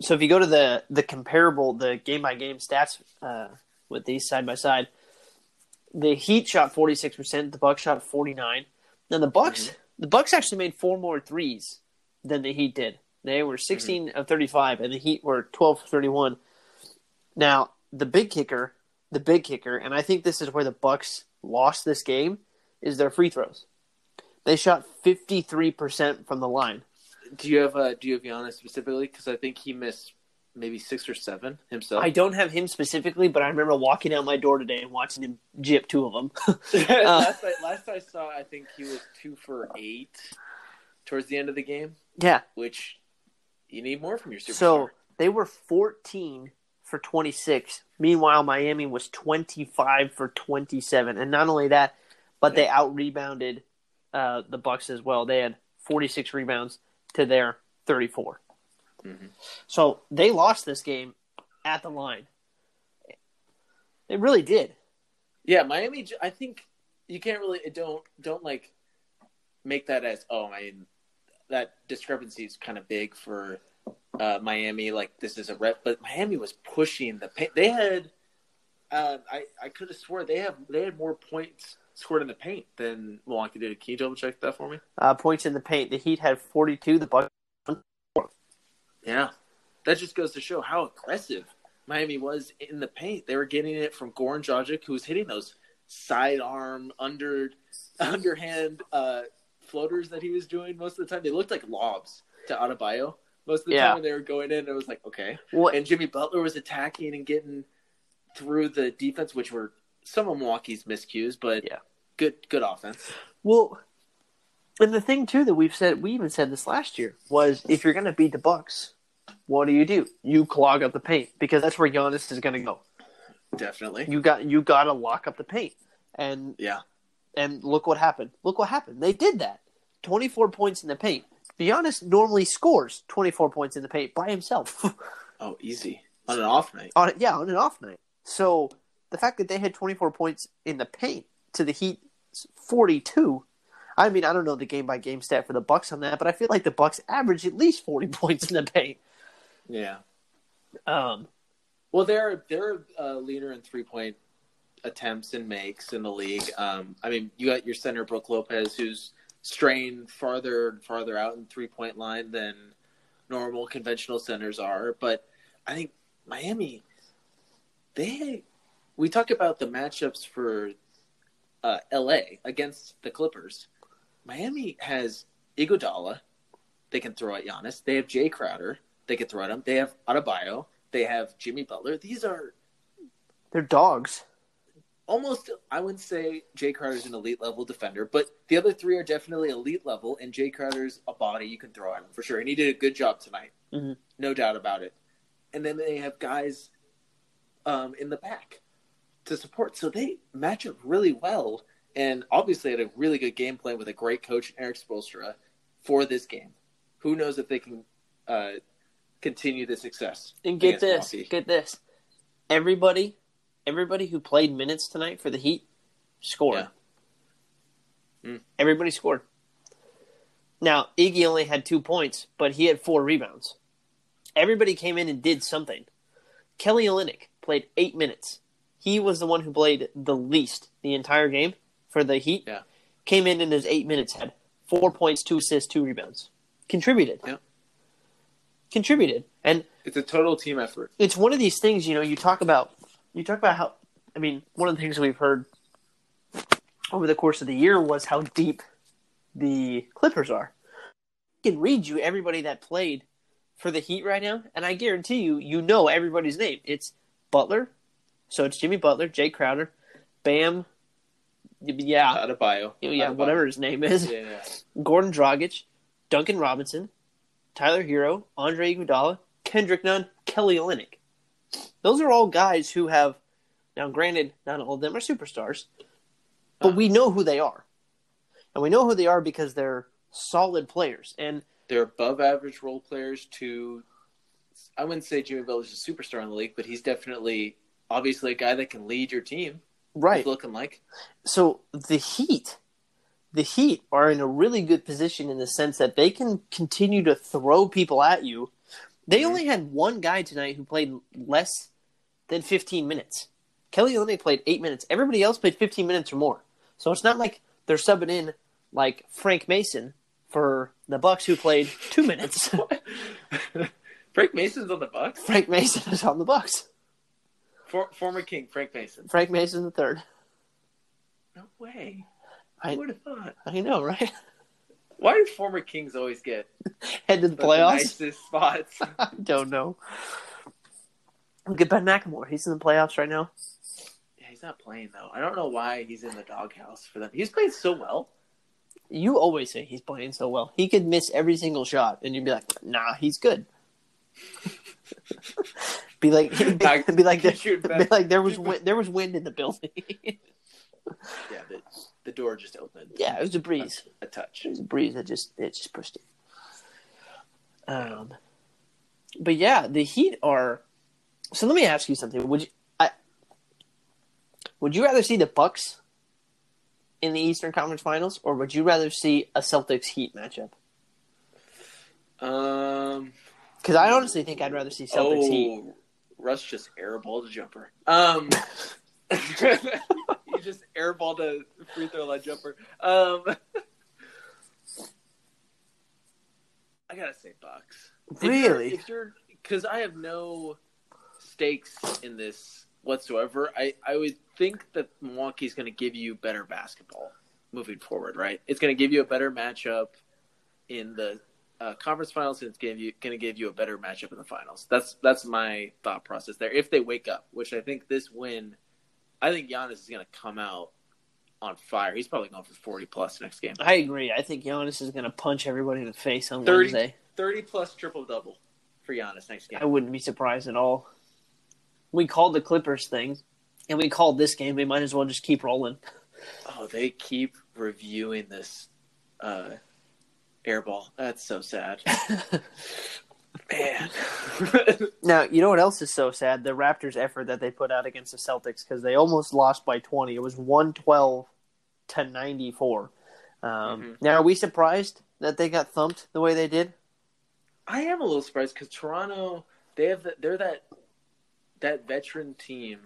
so if you go to the, the comparable, the game by game stats uh, with these side by side, the Heat shot 46%, the Bucks shot 49. Now the Bucks, the Bucks actually made four more threes than the Heat did. They were 16 of 35, and the Heat were 12 of 31. Now the big kicker, the big kicker, and I think this is where the Bucks lost this game, is their free throws. They shot 53% from the line. Do you have uh, do you have Giannis specifically? Because I think he missed maybe six or seven himself. I don't have him specifically, but I remember walking out my door today and watching him jip two of them. last, I, last I saw, I think he was two for eight towards the end of the game, yeah. which you need more from your superstar. So they were 14 for 26. Meanwhile, Miami was 25 for 27. And not only that, but they out rebounded uh, the Bucks as well. They had 46 rebounds to their 34. Mhm. So they lost this game at the line. They really did. yeah, Miami. I think you can't really don't don't like make that as oh, I mean, that discrepancy is kind of big for uh, Miami. Like this is a rep, but Miami was pushing the paint. They had, uh, I I could have swore they have they had more points scored in the paint than Milwaukee did. Can you double check that for me? Uh, points in the paint. The Heat had 42. The Bucks. Yeah, that just goes to show how aggressive Miami was in the paint. They were getting it from Goran Dragic, who was hitting those sidearm under underhand uh, floaters that he was doing most of the time. They looked like lobs to Adebayo most of the Yeah. time when they were going in. It was like okay, Well, and Jimmy Butler was attacking and getting through the defense, which were some of Milwaukee's miscues, but Yeah. good good offense. Well, and the thing too that we've said, we even said this last year, was if you're going to beat the Bucks, what do you do? You clog up the paint because that's where Giannis is going to go. Definitely, You got you got to lock up the paint, and yeah. and look what happened. Look what happened. They did that. Twenty four points in the paint. Giannis normally scores twenty four points in the paint by himself. Oh, easy on an off night. on yeah on an off night. So the fact that they had 24 points in the paint to the Heat 42. I mean, I don't know the game by game stat for the Bucks on that, but I feel like the Bucks average at least 40 points in the paint. Yeah. Um, Well, they're they're a leader in three point attempts and makes in the league. Um, I mean, you got your center Brook Lopez, who's straying farther and farther out in three point line than normal conventional centers are. But I think Miami, they we talk about the matchups for uh, L.A. against the Clippers. Miami has Iguodala, they can throw at Giannis. They have Jae Crowder, they can throw at him. They have Adebayo. They have Jimmy Butler. These are they're dogs. almost I wouldn't say Jae Crowder's an elite level defender, but the other three are definitely elite level, and Jae Crowder's a body you can throw at him for sure, and he did a good job tonight, Mhm. no doubt about it. And then they have guys um, in the back to support, so they match up really well, and obviously had a really good game plan with a great coach Erik Spoelstra for this game. Who knows if they can uh, continue the success? And get this, Milwaukee. get this. Everybody, everybody who played minutes tonight for the Heat scored. Yeah. Mm. Everybody scored. Now, Iggy only had two points, but he had four rebounds. Everybody came in and did something. Kelly Olynyk played eight minutes. He was the one who played the least the entire game for the Heat. Yeah. Came in in his eight minutes, had four points, two assists, two rebounds. Contributed. Yeah. Contributed. And It's a total team effort. it's one of these things, you know, you talk about you talk about how I mean, one of the things we've heard over the course of the year was how deep the Clippers are. I can read you everybody that played for the Heat right now, and I guarantee you you know everybody's name. It's Butler, so it's Jimmy Butler, Jae Crowder, Bam yeah, Adebayo. yeah, Adebayo. whatever his name is. Yeah, yeah. Goran Dragic, Duncan Robinson, Tyler Herro, Andre Iguodala, Kendrick Nunn, Kelly Olynyk. Those are all guys who have now granted not all of them are superstars, but uh-huh. we know who they are. And we know who they are because they're solid players. And They're above average role players to I wouldn't say Jimmy Butler's a superstar in the league, but he's definitely obviously a guy that can lead your team. right. Looking like. So the Heat the Heat are in a really good position in the sense that they can continue to throw people at you. They Mhm. only had one guy tonight who played less than 15 minutes. Kelly Olynyk played eight minutes. Everybody else played 15 minutes or more. So it's not like they're subbing in like Frank Mason for the Bucks who played two minutes. Frank Mason's on the Bucks. Frank Mason is on the Bucks. For, former King Frank Mason. Frank Mason the third. No way. I- I would have thought. I know, right? Why do former Kings always get Head to the the, playoffs. nicest spots? I don't know. At Ben McLemore. He's in the playoffs right now. yeah, he's not playing though. I don't know why he's in the doghouse for them. He's playing so well. You always say he's playing so well. He could miss every single shot, and you'd be like, "Nah, he's good." be like, be, be like, there, be like there was wind, there was wind in the building. Yeah, the, the door just opened. yeah, it was a breeze. A touch. It was a breeze that just it just pushed it. Um, but yeah, the Heat are. So let me ask you something. Would you, I, would you rather see the Bucks in the Eastern Conference Finals, or would you rather see a Celtics Heat matchup? Um. Because I honestly think I'd rather see Celtics oh, Heat. Russ just airballed a jumper. Um. he just airballed a free throw line jumper. Um. I gotta say Bucks. Really? Because I have no stakes in this whatsoever. I I would think that Milwaukee's going to give you better basketball moving forward, right? It's going to give you a better matchup in the uh, conference finals, and it's going to give you a better matchup in the finals. That's that's my thought process there. If they wake up, which I think this win, I think Giannis is going to come out on fire. He's probably going for forty plus next game. I agree. I think Giannis is going to punch everybody in the face on 30. Wednesday. Thirty plus triple double for Giannis next game. I wouldn't be surprised at all. We called the Clippers thing, and we called this game. We might as well just keep rolling. Oh, they keep reviewing this uh, airball. That's so sad. Man. Now, you know what else is so sad? The Raptors' effort that they put out against the Celtics because they almost lost by 20. It was 112 to 94. Um, Mhm. Now, are we surprised that they got thumped the way they did? I am a little surprised because Toronto, they have the, they're that that veteran team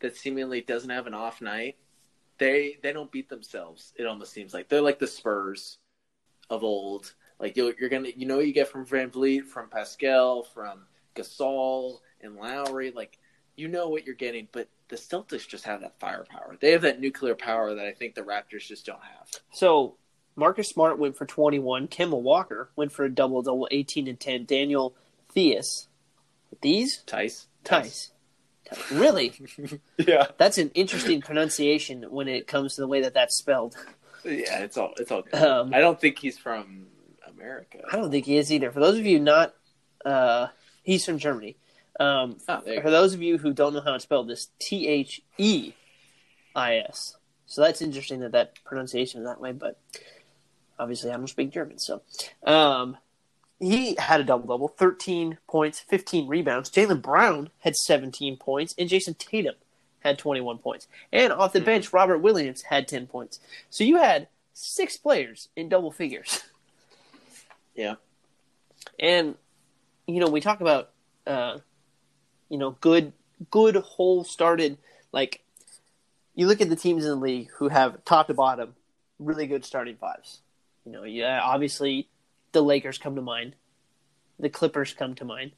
that seemingly doesn't have an off night. They they don't beat themselves. It almost seems like they're like the Spurs of old. Like you're, you're gonna you know what you get from VanVleet, from Pascal, from Gasol and Lowry. Like you know what you're getting, but the Celtics just have that firepower. They have that nuclear power that I think the Raptors just don't have. So, Marcus Smart went for 21. Kemba Walker went for a double double, 18 and 10. Daniel Theis. These? Tice, Tice. Really? yeah, That's an interesting pronunciation when it comes to the way that that's spelled. Yeah. It's all it's all good. Um, I don't think he's from America. I don't think he is either. For those of you not, uh, he's from Germany. Um, Oh, for go. those of you who don't know how to spell this, T H E I S. So that's interesting that that pronunciation is that way. But obviously, I don't speak German, so um, he had a double double, thirteen points, fifteen rebounds. Jaylen Brown had seventeen points, and Jayson Tatum had twenty one points. And off the Mhm. bench, Robert Williams had ten points. So you had six players in double figures. Yeah. And you know, we talk about uh you know, good good whole started like you look at the teams in the league who have top to bottom really good starting fives. You know, yeah, obviously the Lakers come to mind. The Clippers come to mind.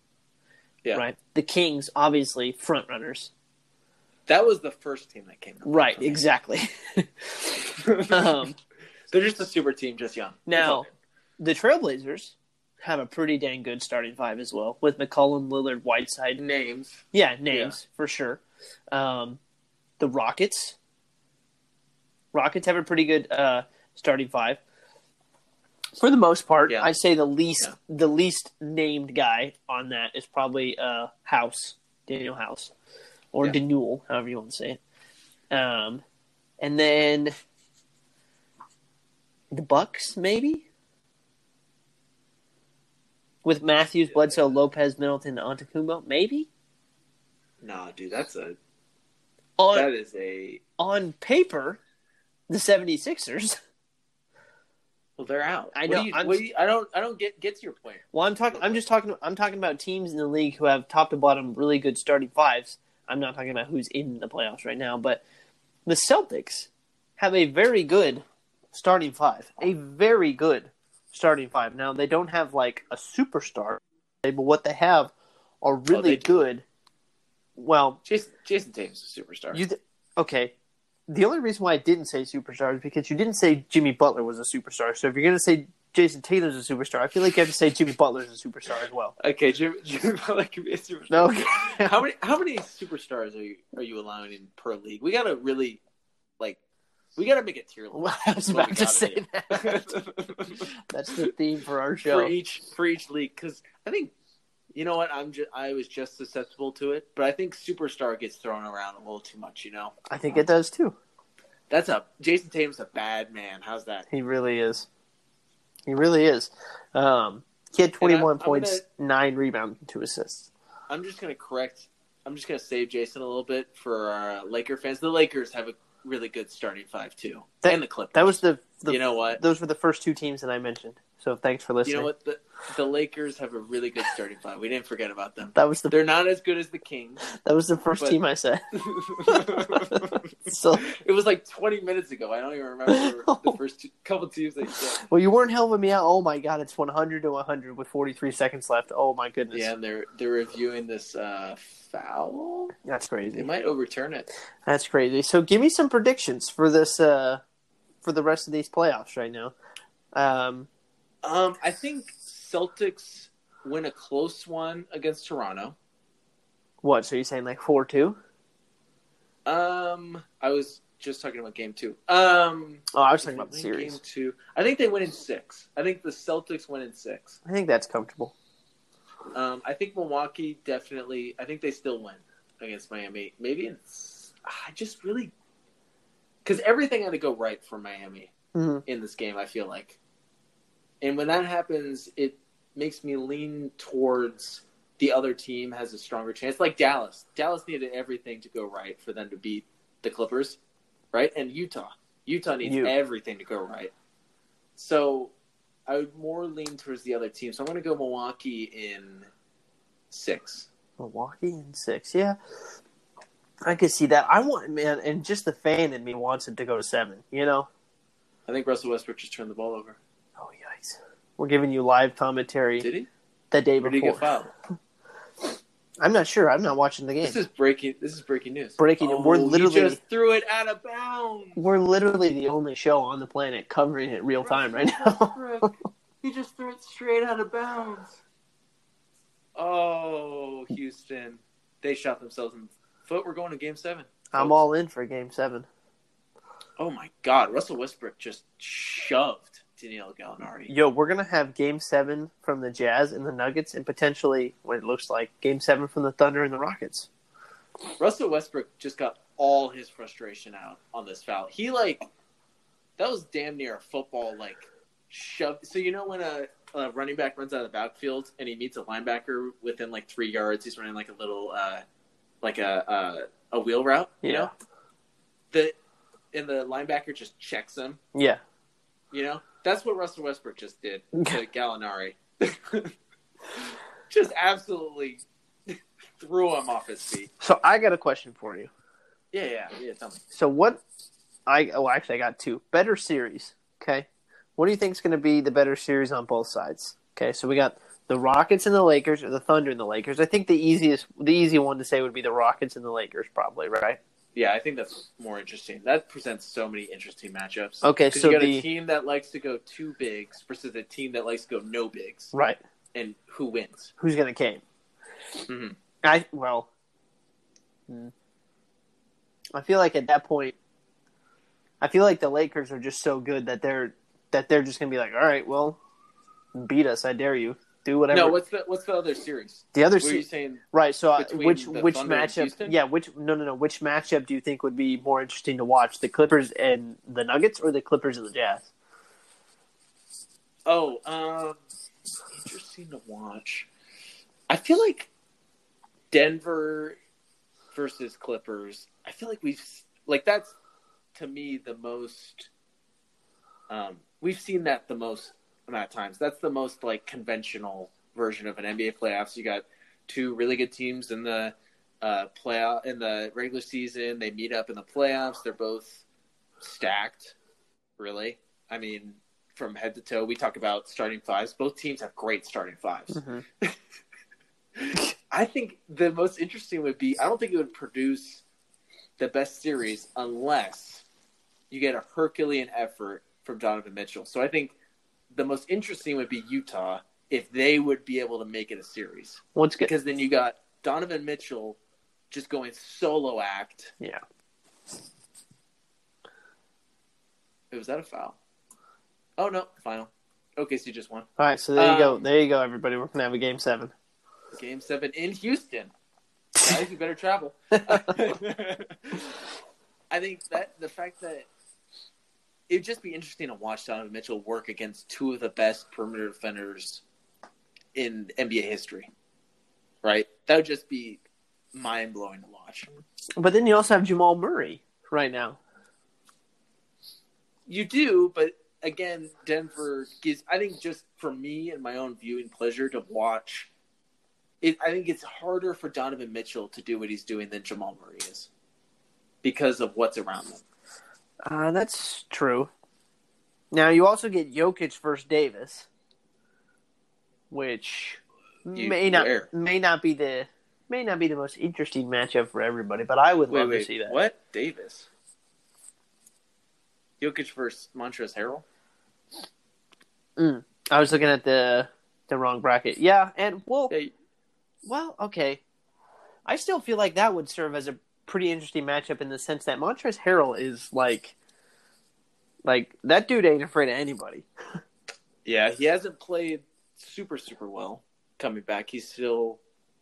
Yeah. Right. The Kings obviously front runners. That was the first team that came. Right, exactly. um They're just a super team, just young. Now, the Trailblazers have a pretty dang good starting five as well, with McCollum, Lillard, Whiteside. names. Yeah, names for sure. Um, the Rockets. Rockets have a pretty good uh, starting five. For the most part, Yeah. I say the least Yeah. the least named guy on that is probably uh, House, Danuel House, or Yeah. However you want to say it. Um, and then the Bucks, maybe with Matthews, Bledsoe, Lopez, Middleton, Antetokounmpo, maybe Nah, dude, that's a on that is a. on paper, the 76ers. Well, they're out. I What know, do you- what do you- I don't. I don't get get to your point. Well, I'm talking. I'm just talking. I'm talking about teams in the league who have top to bottom really good starting fives. I'm not talking about who's in the playoffs right now, but the Celtics have a very good starting five. A very good starting five. Now they don't have like a superstar, but what they have are really do. good. Well, Jason Jayson Tatum's a superstar. You th- okay? The only reason why I didn't say superstar is because you didn't say Jimmy Butler was a superstar. So if you're going to say Jason Taylor's a superstar, I feel like you have to say Jimmy Butler's a superstar as well. okay, Jimmy, Jimmy Butler can be a superstar. No, How many how many superstars are you are you allowing in per league? We gotta really like we gotta make a tier list. Well, I was about to say do. that. That's the theme for our show. for each for each league because I think you know what I'm just I was just susceptible to it, but I think superstar gets thrown around a little too much. You know, I think it does too. that's a Jayson Tatum's a bad man. How's that? He really is. He really is. Um, he had 21 And I'm- I'm points, nine rebounds, and two assists. I'm just gonna correct. I'm just gonna save Jason a little bit for our Laker fans. The Lakers have a really good starting five too, That- and the Clippers. That was the, the you know what? those were the first two teams that I mentioned. So thanks for listening. You know what? The, the Lakers have a really good starting five. We didn't forget about them. That was the They're not as good as the Kings. that was the first but- team I said. So it was like 20 minutes ago. I don't even remember the first two, couple teams they said. well, you weren't helping me out. Oh my god, it's 100 to 100 with 43 seconds left. Oh my goodness. Yeah, and they're they're reviewing this uh, foul. That's crazy. They might overturn it. That's crazy. So give me some predictions for this uh for the rest of these playoffs right now. Um Um, I think Celtics win a close one against Toronto. what? So you're saying like 4-2? Um, I was just talking about game two. Um, Oh, I was talking about the series. Game two. I think they win in six. I think the Celtics win in six. I think that's comfortable. Um, I think Milwaukee definitely. I think they still win against Miami. Maybe it's. I just really because everything had to go right for Miami hmm in this game. I feel like, and when that happens, it makes me lean towards the other team has a stronger chance. Like Dallas, Dallas needed everything to go right for them to beat the Clippers, right? And Utah, Utah needs You. everything to go right. So I would more lean towards the other team. So I'm going to go Milwaukee in six. Milwaukee in 6. Yeah. I could see that. I want man and just the fan in me wants it to go to 7, you know? I think Russell Westbrook just turned the ball over. We're giving you live commentary Did he? the day Or did he get before. fouled? I'm not sure. I'm not watching the game. This is breaking. This is breaking news. Breaking- Oh, we're he literally- just threw it out of bounds. We're literally the only show on the planet covering it real time right now. Westbrook, he just threw it straight out of bounds. Oh, Houston. They shot themselves in the foot. We're going to game seven. I'm folks. all in for game seven. Oh, my God. Russell Westbrook just shoved Danilo Gallinari. Yo, we're gonna have game seven from the Jazz and the Nuggets, and potentially what it looks like game seven from the Thunder and the Rockets. Russell Westbrook just got all his frustration out on this foul. He, like, that was damn near a football, like, shove. So, you know, when a, a running back runs out of the backfield and he meets a linebacker within, like, three yards, he's running, like, a little, uh, like a, a, a wheel route, you Yeah. know? The, and the linebacker just checks him, Yeah, you know? That's what Russell Westbrook just did to Gallinari. just absolutely threw him off his feet. So I got a question for you. Yeah, yeah, yeah. Tell me. So what? I oh, actually I got two better series. Okay, what do you think is going to be the better series on both sides? Okay, so we got the Rockets and the Lakers, or the Thunder and the Lakers. I think the easiest, the easy one to say would be the Rockets and the Lakers, probably, right? Yeah, I think that's more interesting. That presents so many interesting matchups. Okay, 'Cause so you got the a team that likes to go two bigs versus a team that likes to go no bigs, right, and who wins? who's going to came? Mhm. I well, hmm. I feel like at that point, I feel like the Lakers are just so good that they're that they're just gonna be like, all right, well, beat us, I dare you, do whatever. No, what's the what's the other series? the other series, se- right? So uh, which which Thunder matchup? Yeah, which no no no which matchup do you think would be more interesting to watch? The Clippers and the Nuggets, or the Clippers and the Jazz? Oh, um, interesting to watch. I feel like Denver versus Clippers. I feel like we've like that's to me the most. Um, we've seen that the most amount of times. That's the most like conventional version of an NBA playoffs. You got two really good teams in the uh, playoff in the regular season. They meet up in the playoffs. They're both stacked. Really, I mean, from head to toe. We talk about starting fives. Both teams have great starting 5s I think the most interesting would be I don't think it would produce the best series unless you get a Herculean effort from Donovan Mitchell. So I think the most interesting would be Utah if they would be able to make it a series. What's good? Because then you got Donovan Mitchell just going solo act. Yeah. Was that a foul? Oh no, final. OKC just won. All right, so there you go. Um, There you go, everybody. We're gonna have a game seven. Game seven in Houston. Guys, you better travel. I think that the fact that it'd just be interesting to watch Donovan Mitchell work against two of the best perimeter defenders in NBA history. Right? That would just be mind blowing to watch. But then you also have Jamal Murray right now. You do, but again, Denver gives. I think just for me and my own viewing pleasure to watch. It, I think it's harder for Donovan Mitchell to do what he's doing than Jamal Murray is, because of what's around them. Uh, that's true. Now you also get Jokic versus Davis, which You- may not may not be the may not be the most interesting matchup for everybody, but I would Wait, love wait, to see that. what? Davis? Jokic versus Montrezl Harrell. I was looking at the the wrong bracket. Yeah, and well, Hey, well, okay. I still feel like that would serve as a pretty interesting matchup in the sense that Montrezl Harrell is like, like that dude ain't afraid of anybody. yeah, he hasn't played super super well coming back. He's still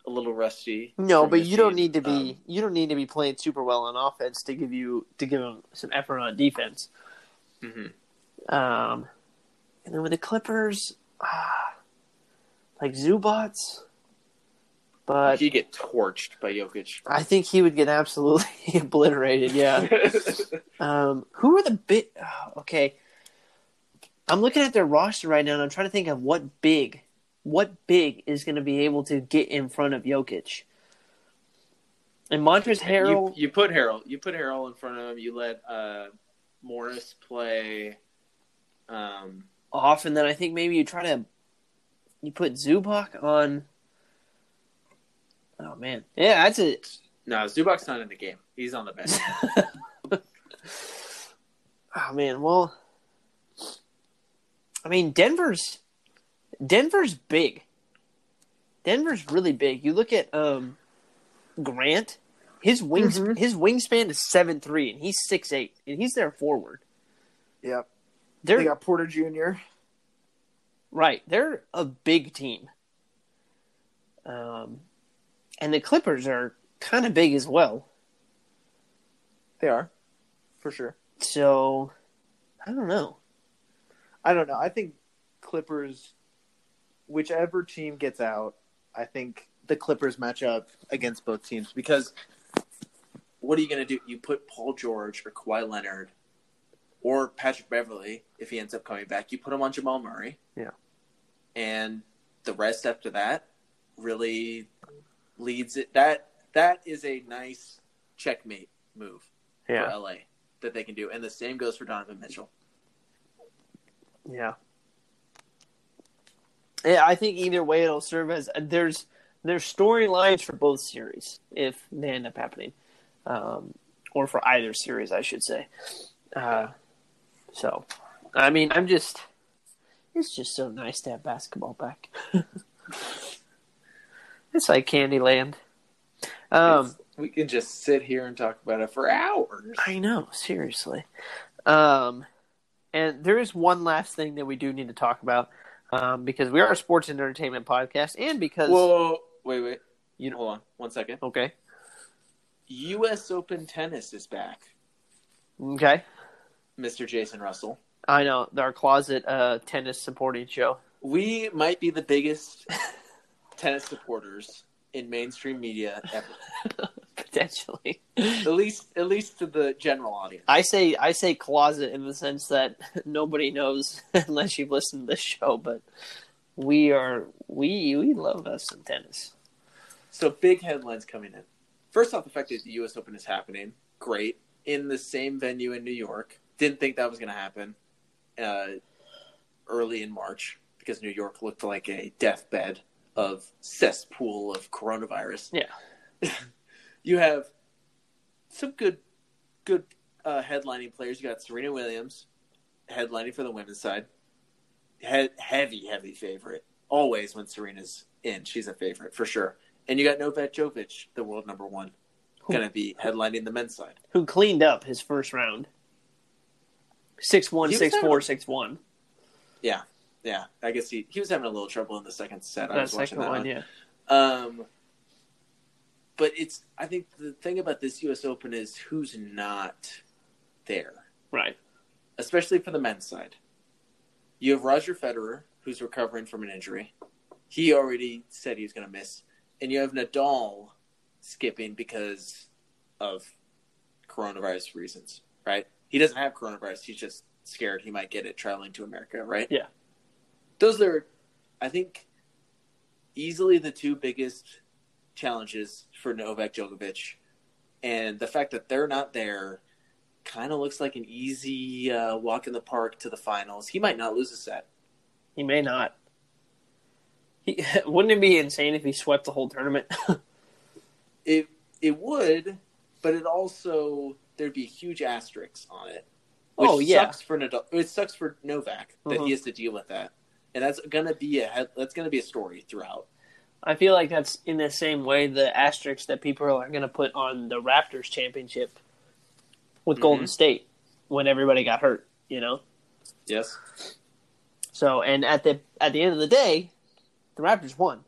a little rusty. No, but you don't need to be Um, you don't need to be playing super well on offense to give you to give him some effort on defense. mhm. Um, and then with the Clippers, ah, like Zubats, but He'd get torched by Jokic. I think he would get absolutely obliterated. Yeah. Um, who are the big? Oh, okay, I'm looking at their roster right now, and I'm trying to think of what big, what big is going to be able to get in front of Jokic. And Montrezl you, Harrell, you put Harrell. You put Harrell in front of him. You let uh, Morris play. Um, off, and then I think maybe you try to you put Zubac on. Oh man, yeah, that's it. no, Zubac's not in the game. He's on the bench. oh man. Well, I mean Denver's Denver's big. Denver's really big. You look at um Grant, his wings Mhm. his wingspan is seven three, and he's six eight, and he's their forward. Yep. They're They got Porter Jr. Right. They're a big team. Um, and the Clippers are kind of big as well. They are, for sure. So, I don't know. I don't know. I think Clippers, whichever team gets out, I think the Clippers match up against both teams because what are you going to do? You put Paul George or Kawhi Leonard or Patrick Beverley if he ends up coming back. You put him on Jamal Murray. Yeah. And the rest after that really leads it. That that is a nice checkmate move for LA that they can do, and the same goes for Donovan Mitchell. Yeah. Yeah, I think either way it'll serve as there's there's storylines for both series if they end up happening, um, or for either series, I should say. Uh, so, I mean, I'm just it's just so nice to have basketball back. it's like Candyland. Um, It's- we can just sit here and talk about it for hours. I know, seriously. Um, and there is one last thing that we do need to talk about um, because we are a sports and entertainment podcast, and because Whoa, wait, wait. You- hold on one second. okay, U.S. Open tennis is back. okay, Mr. Jason Russell. I know our closet uh, tennis supporting show. We might be the biggest tennis supporters in mainstream media ever. Potentially, At least, at least to the general audience. I say I say closet in the sense that nobody knows unless you've listened to this show, but we are we we love us some tennis. So big headlines coming in. First off, the fact that the U.S. Open is happening, great. In the same venue in New York. Didn't think that was going to happen uh, early in March because New York looked like a deathbed of cesspool of coronavirus. Yeah. you have some good, good uh, headlining players. You got Serena Williams headlining for the women's side. He- heavy, heavy favorite. Always when Serena's in, she's a favorite for sure. And you got Novak Djokovic, the world number one, going to be headlining the men's side. Who cleaned up his first round? 6 1, 6 4, 6 1. Yeah, yeah. I guess he, he was having a little trouble in the second set. I That was watching second that one, one. yeah. Um, but it's I think the thing about this U.S. Open is who's not there, Right. especially for the men's side. You have Roger Federer, who's recovering from an injury. He already said he was going to miss, and you have Nadal skipping because of coronavirus reasons. Right? He doesn't have coronavirus. He's just scared he might get it traveling to America, right? Yeah. Those are, I think, easily the two biggest challenges for Novak Djokovic, and the fact that they're not there kind of looks like an easy uh, walk in the park to the finals. He might not lose a set. He may not. He, wouldn't it be insane if he swept the whole tournament? It it would, but it also there'd be a huge asterisk on it. Which Oh, yeah. sucks for Nadal. It sucks for Novak that he has to deal with that, and that's gonna be a that's gonna be a story throughout. I feel like that's in the same way the asterisks that people are going to put on the Raptors championship with Golden Mhm. State when everybody got hurt, you know. Yes. So, and at the at the end of the day, the Raptors won.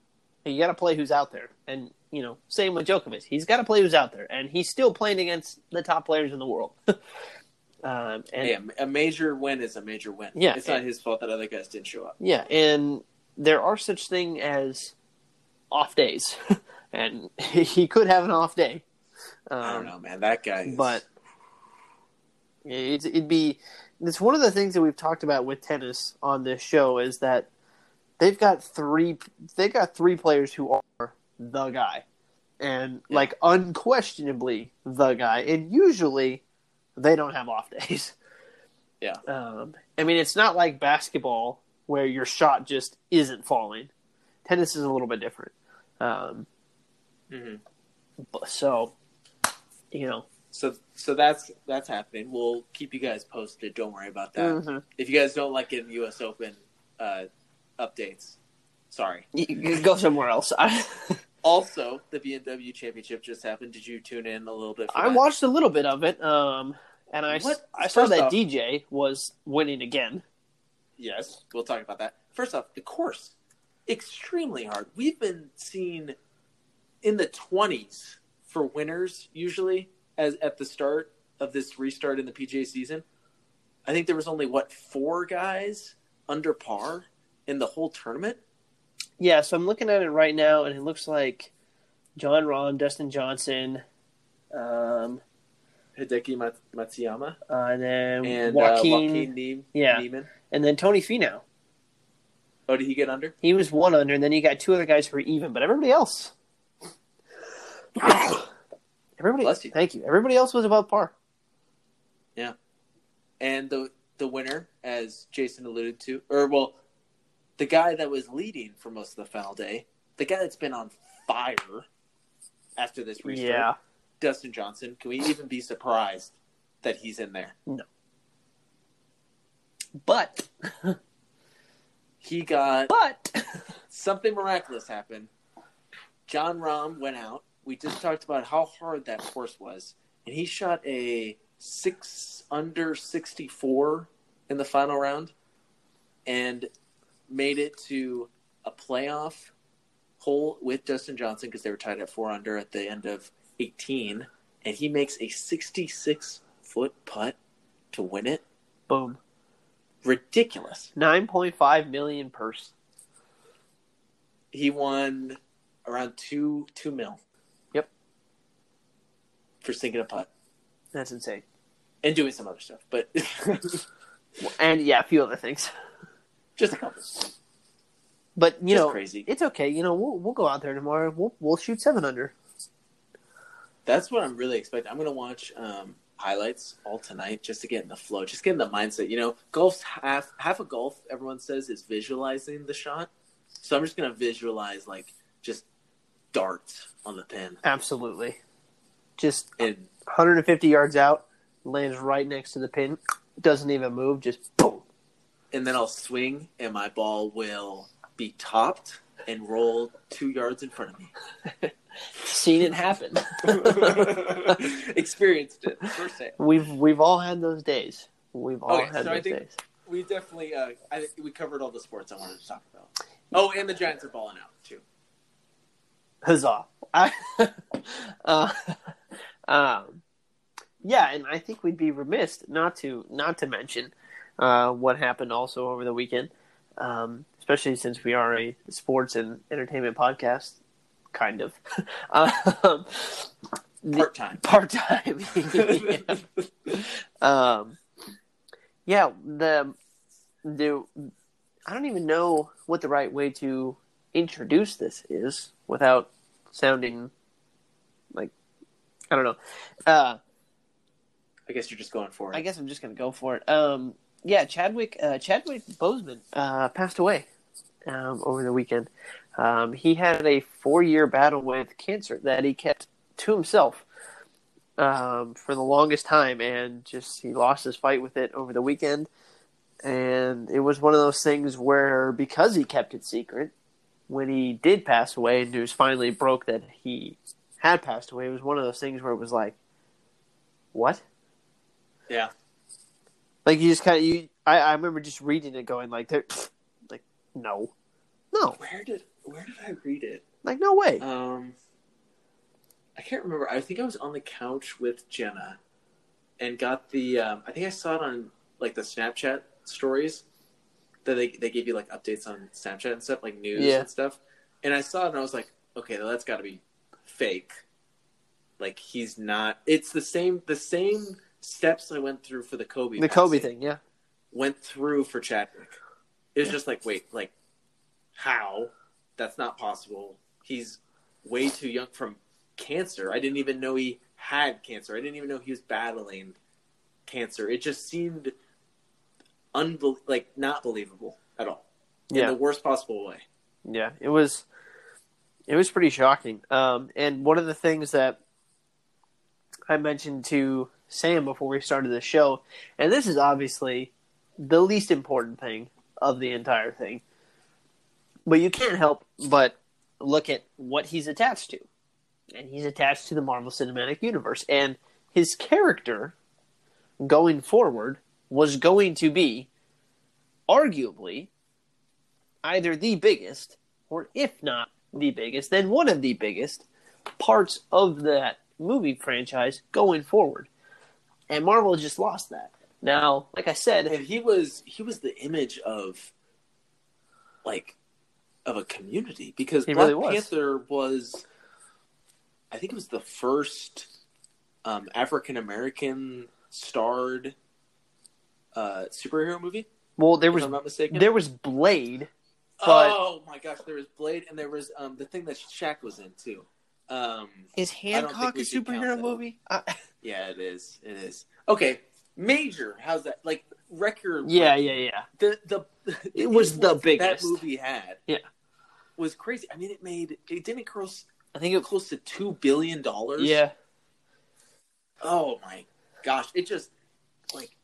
And You got to play who's out there, and you know, same with Djokovic. He's got to play who's out there, and he's still playing against the top players in the world. um, and yeah, a major win is a major win. Yeah, it's not his fault that other guys didn't show up. Yeah, and there are such thing as off days, and he could have an off day. Um, I don't know, man. That guy. Is, but it's, it'd be it's one of the things that we've talked about with tennis on this show is that they've got three they've got three players who are the guy, and Yeah. like unquestionably the guy, and usually they don't have off days. Yeah. Um, I mean, it's not like basketball where your shot just isn't falling. Tennis is a little bit different. Um, Mhm. but- so, you know, so so that's that's happening. We'll keep you guys posted. Don't worry about that. mhm. If you guys don't like getting U.S. Open uh, updates, sorry. you, you go somewhere else. Also, the BMW Championship just happened. Did you tune in a little bit? For I that? watched a little bit of it, um, and I, What? I saw First that off- DJ was winning again. Yes, we'll talk about that. First off, the course extremely hard. We've been seeing in the twenties for winners usually as at the start of this restart in the PGA season. I think there was only what four guys under par in the whole tournament. Yeah, so I'm looking at it right now, and it looks like Jon Rahm, Dustin Johnson, um, Hideki Mat- Matsuyama uh, and then and Joaquin, uh, Joaquin ne- yeah. Niemann. and then Tony Finau. Oh, did he get under? He was one under, and then you got two other guys who were even, but everybody else. everybody, Bless you. thank you. Everybody else was above par. Yeah, and the the winner, as Jason alluded to, or well, the guy that was leading for most of the final day, the guy that's been on fire after this restart, Yeah, Dustin Johnson. Can we even be surprised that he's in there? No. but He got but something miraculous happened. Jon Rahm went out. We just talked about how hard that course was, and he shot a six under sixty four in the final round, and made it to a playoff hole with Dustin Johnson because they were tied at four under at the end of eighteen, and he makes a sixty six foot putt to win it. boom, Ridiculous. nine point five million purse. he won around two two mil. Yep. For sinking a putt That's insane. and doing some other stuff, but And yeah, a few other things. Just a couple. But you Just know, crazy. it's okay. You know, we'll we'll go out there tomorrow. We'll we'll shoot seven under. That's what I'm really expecting. I'm gonna watch um, highlights all tonight just to get in the flow, just get in the mindset. You know, golf's half half of golf. Everyone says is visualizing the shot, so I'm just gonna visualize like just darts on the pin Absolutely. Just and 150 yards out, lands right next to the pin, doesn't even move, just boom. And then I'll swing and my ball will be topped and roll two yards in front of me. Seen it happen. Experienced it firsthand. we've we've all had those days. We've all Okay, had so I those think- days. We definitely, uh, I think we covered all the sports I wanted to talk about. Oh, and the Giants are balling out too. Huzzah! I, uh, um, yeah, and I think we'd be remiss not to not to mention uh, what happened also over the weekend, um, especially since we are a sports and entertainment podcast, kind of. um, Part time. part time. um, yeah, the the I don't even know what the right way to introduce this is without sounding like I don't know. Uh, I guess you're just going for it. I guess I'm just gonna go for it. Um, yeah, Chadwick uh, Chadwick Boseman uh, passed away um, over the weekend. Um, he had a four year battle with cancer that he kept to himself um, for the longest time, and just he lost his fight with it over the weekend. And it was one of those things where because he kept it secret, when he did pass away and news finally broke that he had passed away, it was one of those things where it was like, what? yeah. Like you just kind of you. I, I remember just reading it, going like, "There, like no, no, Where did where did I read it? like no way." Um, I can't remember. I think I was on the couch with Jenna, and got the. Um, I think I saw it on like the Snapchat stories that they they gave you like updates on Snapchat and stuff, like news Yeah. and stuff. And I saw it and I was like, okay, well, that's got to be fake. Like he's not. It's the same. The same steps I went through for the Kobe. the Kobe thing, yeah, went through for Chadwick. It was just like, wait, like, how? That's not possible. He's way too young from cancer. I didn't even know he had cancer. I didn't even know he was battling cancer. It just seemed unbel- like not believable at all. In yeah, the worst possible way. yeah. It was, it was pretty shocking. Um, and one of the things that I mentioned to Sam before we started the show, and this is obviously the least important thing of the entire thing, but you can't help but look at what he's attached to. And he's attached to the Marvel Cinematic Universe. And his character going forward was going to be arguably either the biggest, or if not the biggest, then one of the biggest parts of that movie franchise going forward. And Marvel just lost that. Now, like I said, And he was he was the image of like of a community because He Black really was. Panther was I think it was the first um, African American starred uh, superhero movie. well, there if was I'm not mistaken. there was Blade, but- oh my gosh, there was Blade, and there was um, the thing that Shaq was in too. Um, is Hancock a we should count superhero movie? I, yeah, it is. It is. Okay, Major. How's that? Like record. yeah, yeah, yeah. the the It was the biggest. that movie had. Yeah. was crazy. I mean, it made it didn't cross. I think it. Was close to two billion dollars. Yeah, Oh my gosh! It just like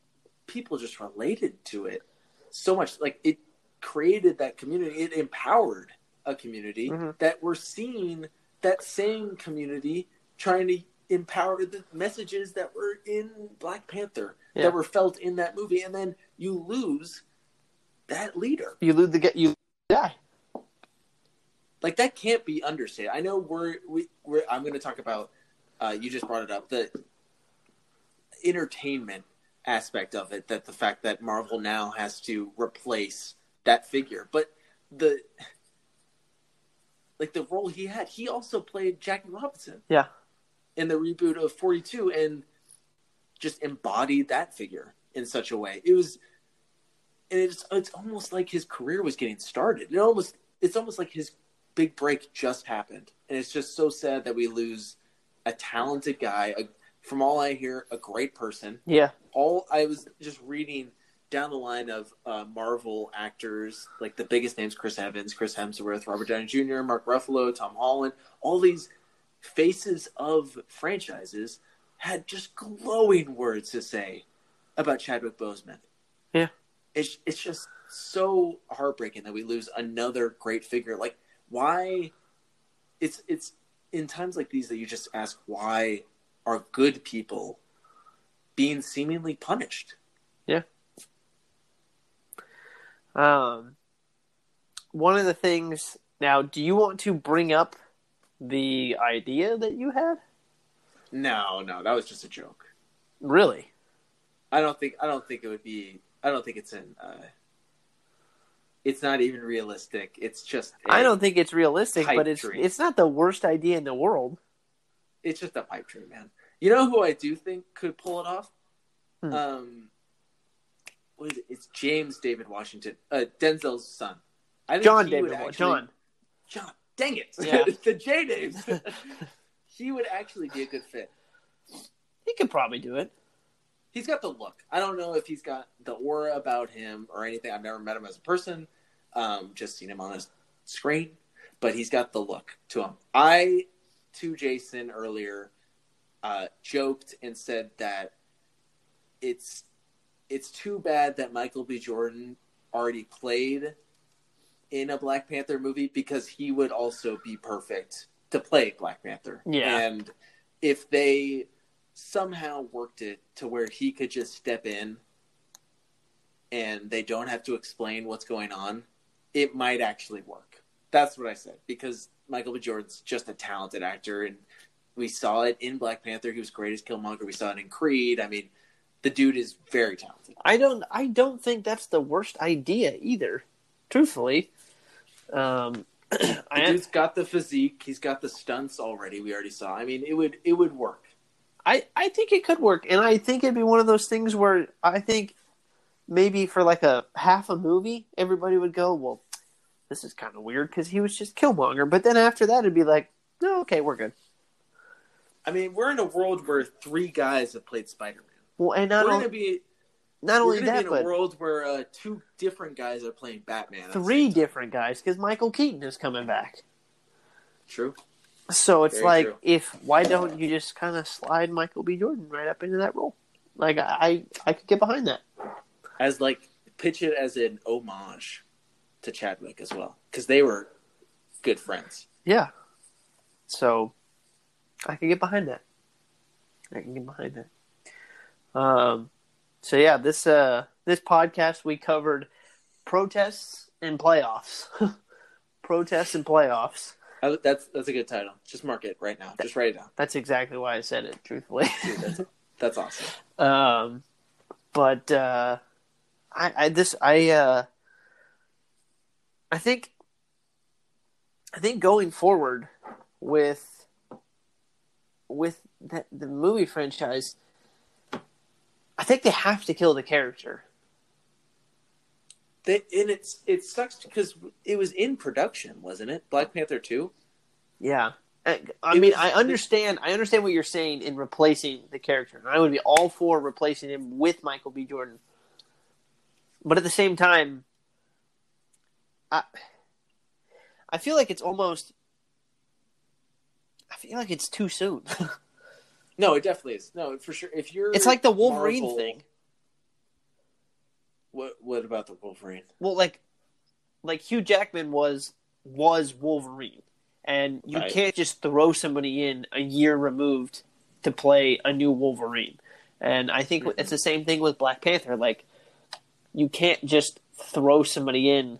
people just related to it so much. Like it created that community. It empowered a community Mhm. that we're seeing that same community trying to empower the messages that were in Black Panther Yeah. that were felt in that movie, and then you lose that leader. you lose the get you die. like that can't be understated. I know we're we, we're I'm going to talk about. Uh, you just brought it up the entertainment aspect of it. That the fact that Marvel now has to replace that figure, but the like the role he had, he also played Jackie Robinson Yeah, in the reboot of 42 and just embodied that figure in such a way. It was and it's it's almost like his career was getting started. It almost it's almost like his big break just happened. And it's just so sad that we lose a talented guy, a, from all I hear, a great person. yeah, All I was just reading down the line of uh, Marvel actors, like the biggest names: Chris Evans, Chris Hemsworth, Robert Downey Jr., Mark Ruffalo, Tom Holland. All these faces of franchises had just glowing words to say about Chadwick Boseman. Yeah. it's it's just so heartbreaking that we lose another great figure. Like, why? It's it's in times like these that you just ask why are good people being seemingly punished? Um, one of the things now, do you want to bring up the idea that you had? No, no, that was just a joke. Really? I don't think I don't think it would be. I don't think it's in. Uh, it's not even realistic. It's just. I don't think it's realistic, but it's dream. it's not the worst idea in the world. It's just a pipe dream, man. You know who I do think could pull it off? Hmm. Um, what is it? It's James David Washington, uh, Denzel's son. I think John David. actually- John. John. Dang it! Yeah. the J names. he would actually be a good fit. He could probably do it. He's got the look. I don't know if he's got the aura about him or anything. I've never met him as a person. Um, just seen him on a screen, but he's got the look to him. I, to Jason earlier, uh, joked and said that it's it's too bad that Michael B. Jordan already played in a Black Panther movie because he would also be perfect to play Black Panther. Yeah. And if they somehow worked it to where he could just step in and they don't have to explain what's going on, it might actually work. That's what I said because Michael B. Jordan's just a talented actor, and we saw it in Black Panther. He was great as Killmonger. We saw it in Creed. I mean, the dude is very talented. I don't. I don't think that's the worst idea either. Truthfully, um, The I dude's got the physique. He's got the stunts already. We already saw. I mean, it would it would work. I I think it could work, and I think it'd be one of those things where I think maybe for like a half a movie, everybody would go, "Well, this is kind of weird because he was just Killmonger," but then after that, it'd be like, "No, okay, we're good." I mean, we're in a world where three guys have played Spider Man. Well, and not We're only be not only that, be in but a world where uh, two different guys are playing Batman. three different guys because Michael Keaton is coming back. True. So it's Very like, true. if why don't you just kind of slide Michael B. Jordan right up into that role? Like I, I could get behind that. As like pitch it as an homage to Chadwick as well, because they were good friends. Yeah. So I can get behind that. I can get behind that. Um. So yeah, this uh this podcast we covered protests and playoffs. protests and playoffs. I, that's that's a good title. Just mark it right now. Just write it down. That's exactly why I said it. Truthfully. Dude, that's, that's awesome. Um, but uh, I, I this I uh, I think I think going forward with with the, the movie franchise, I think they have to kill the character. They, and it's it sucks because it was in production, wasn't it? Black Panther two. Yeah. Uh, I, I mean, was- I understand. I understand what you're saying in replacing the character, and I would be all for replacing him with Michael B. Jordan. But at the same time, I I feel like it's almost. I feel like it's too soon. No, it definitely is. No, for sure. If you're, it's like the Wolverine Marvel- thing. What What about the Wolverine? Well, like, like Hugh Jackman was was Wolverine, and you Right. can't just throw somebody in a year removed to play a new Wolverine. And I think Mhm. it's the same thing with Black Panther. Like, you can't just throw somebody in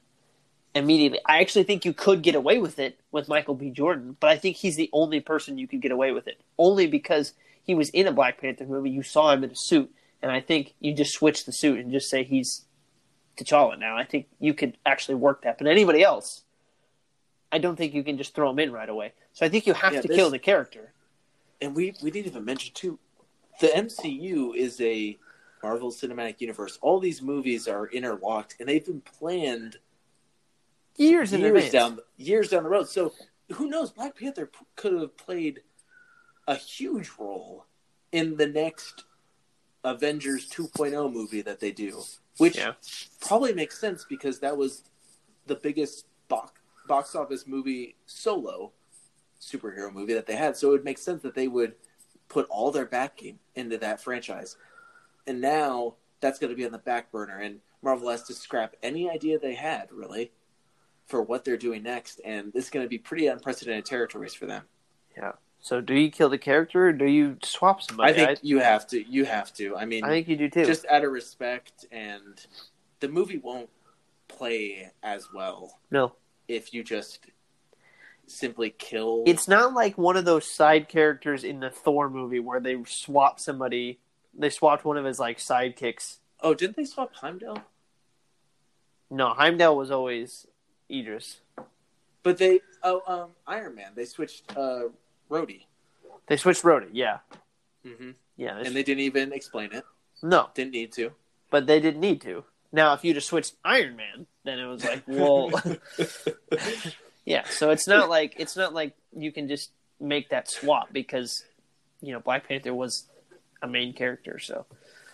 immediately. I actually think you could get away with it with Michael B. Jordan, but I think he's the only person you could get away with it. Only because he was in a Black Panther movie, you saw him in a suit, and I think you just switch the suit and just say he's T'Challa now. I think you could actually work that. But anybody else, I don't think you can just throw him in right away. So I think you have Yeah, to this- kill the character. And we we didn't even mention too, the MCU is a Marvel Cinematic Universe. All these movies are interlocked, and they've been planned Years years advance. down years down the road. So who knows? Black Panther p- could have played a huge role in the next Avengers 2.0 movie that they do, which Yeah. probably makes sense because that was the biggest box box office movie solo superhero movie that they had. So it would make sense that they would put all their backing into that franchise. And now that's going to be on the back burner, and Marvel has to scrap any idea they had really for what they're doing next, and this is going to be pretty unprecedented territories for them. So do you kill the character or do you swap somebody? I think you have to. You have to. I mean, I think you do too. just out of respect, and the movie won't play as well no. if you just simply kill. It's not like one of those side characters in the Thor movie where they swap somebody. They swapped one of his like sidekicks. oh, didn't they swap Heimdall? No, Heimdall was always Idris. But they oh um Iron Man. They switched uh Rhodey. They switched Rhodey. Yeah, Mm-hmm. yeah. They And they didn't even explain it. no, Didn't need to. but they didn't need to. Now, if you just switched Iron Man, then it was like, well, yeah. So it's not like it's not like you can just make that swap because you know Black Panther was a main character. So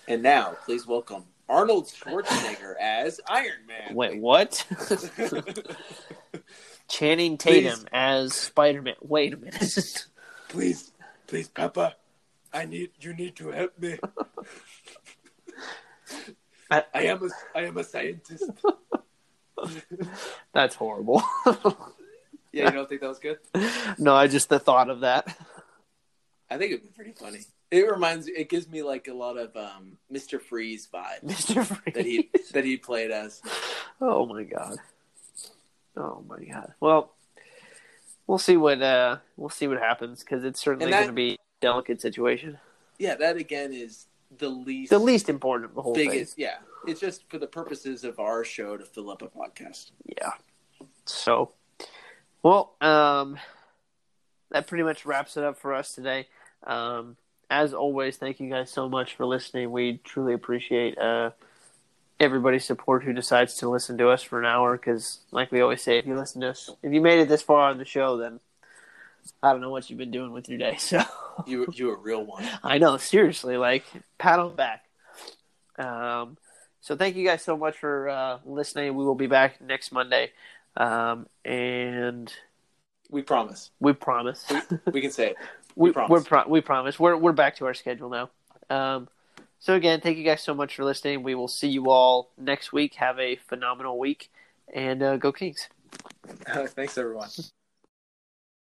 and now, please welcome Arnold Schwarzenegger as Iron Man. wait, what? Channing Tatum Please. as Spider Man. Wait a minute. please, please, Papa, I need you need to help me. I- I am a I am a scientist. That's horrible. Yeah, you don't think that was good? no, I just the thought of that. I think it'd be pretty funny. It reminds it gives me like a lot of um, Mr. Freeze vibe. Mr. Freeze. that he that he played as. Oh my god. Oh my god. Well, we'll see what uh we'll see what happens because it's certainly that- going to be a delicate situation. Yeah, that again is the least The least important of the whole biggest. Yeah, it's just for the purposes of our show to fill up a podcast. Yeah. So, well, um, that pretty much wraps it up for us today. Um, as always, thank you guys so much for listening. We truly appreciate uh everybody's support who decides to listen to us for an hour because, like we always say, if you listen to us, if you made it this far on the show, then I don't know what you've been doing with your day. So. You you a real one. I know, seriously, like pat on back. Um, so thank you guys so much for uh, listening. We will be back next Monday, um, and We promise. we promise. We can say it. we, promise. We're pro- we promise. We're we're back to our schedule now. Um, so again, thank you guys so much for listening. We will see you all next week. Have a phenomenal week, and uh, go Kings. Thanks everyone.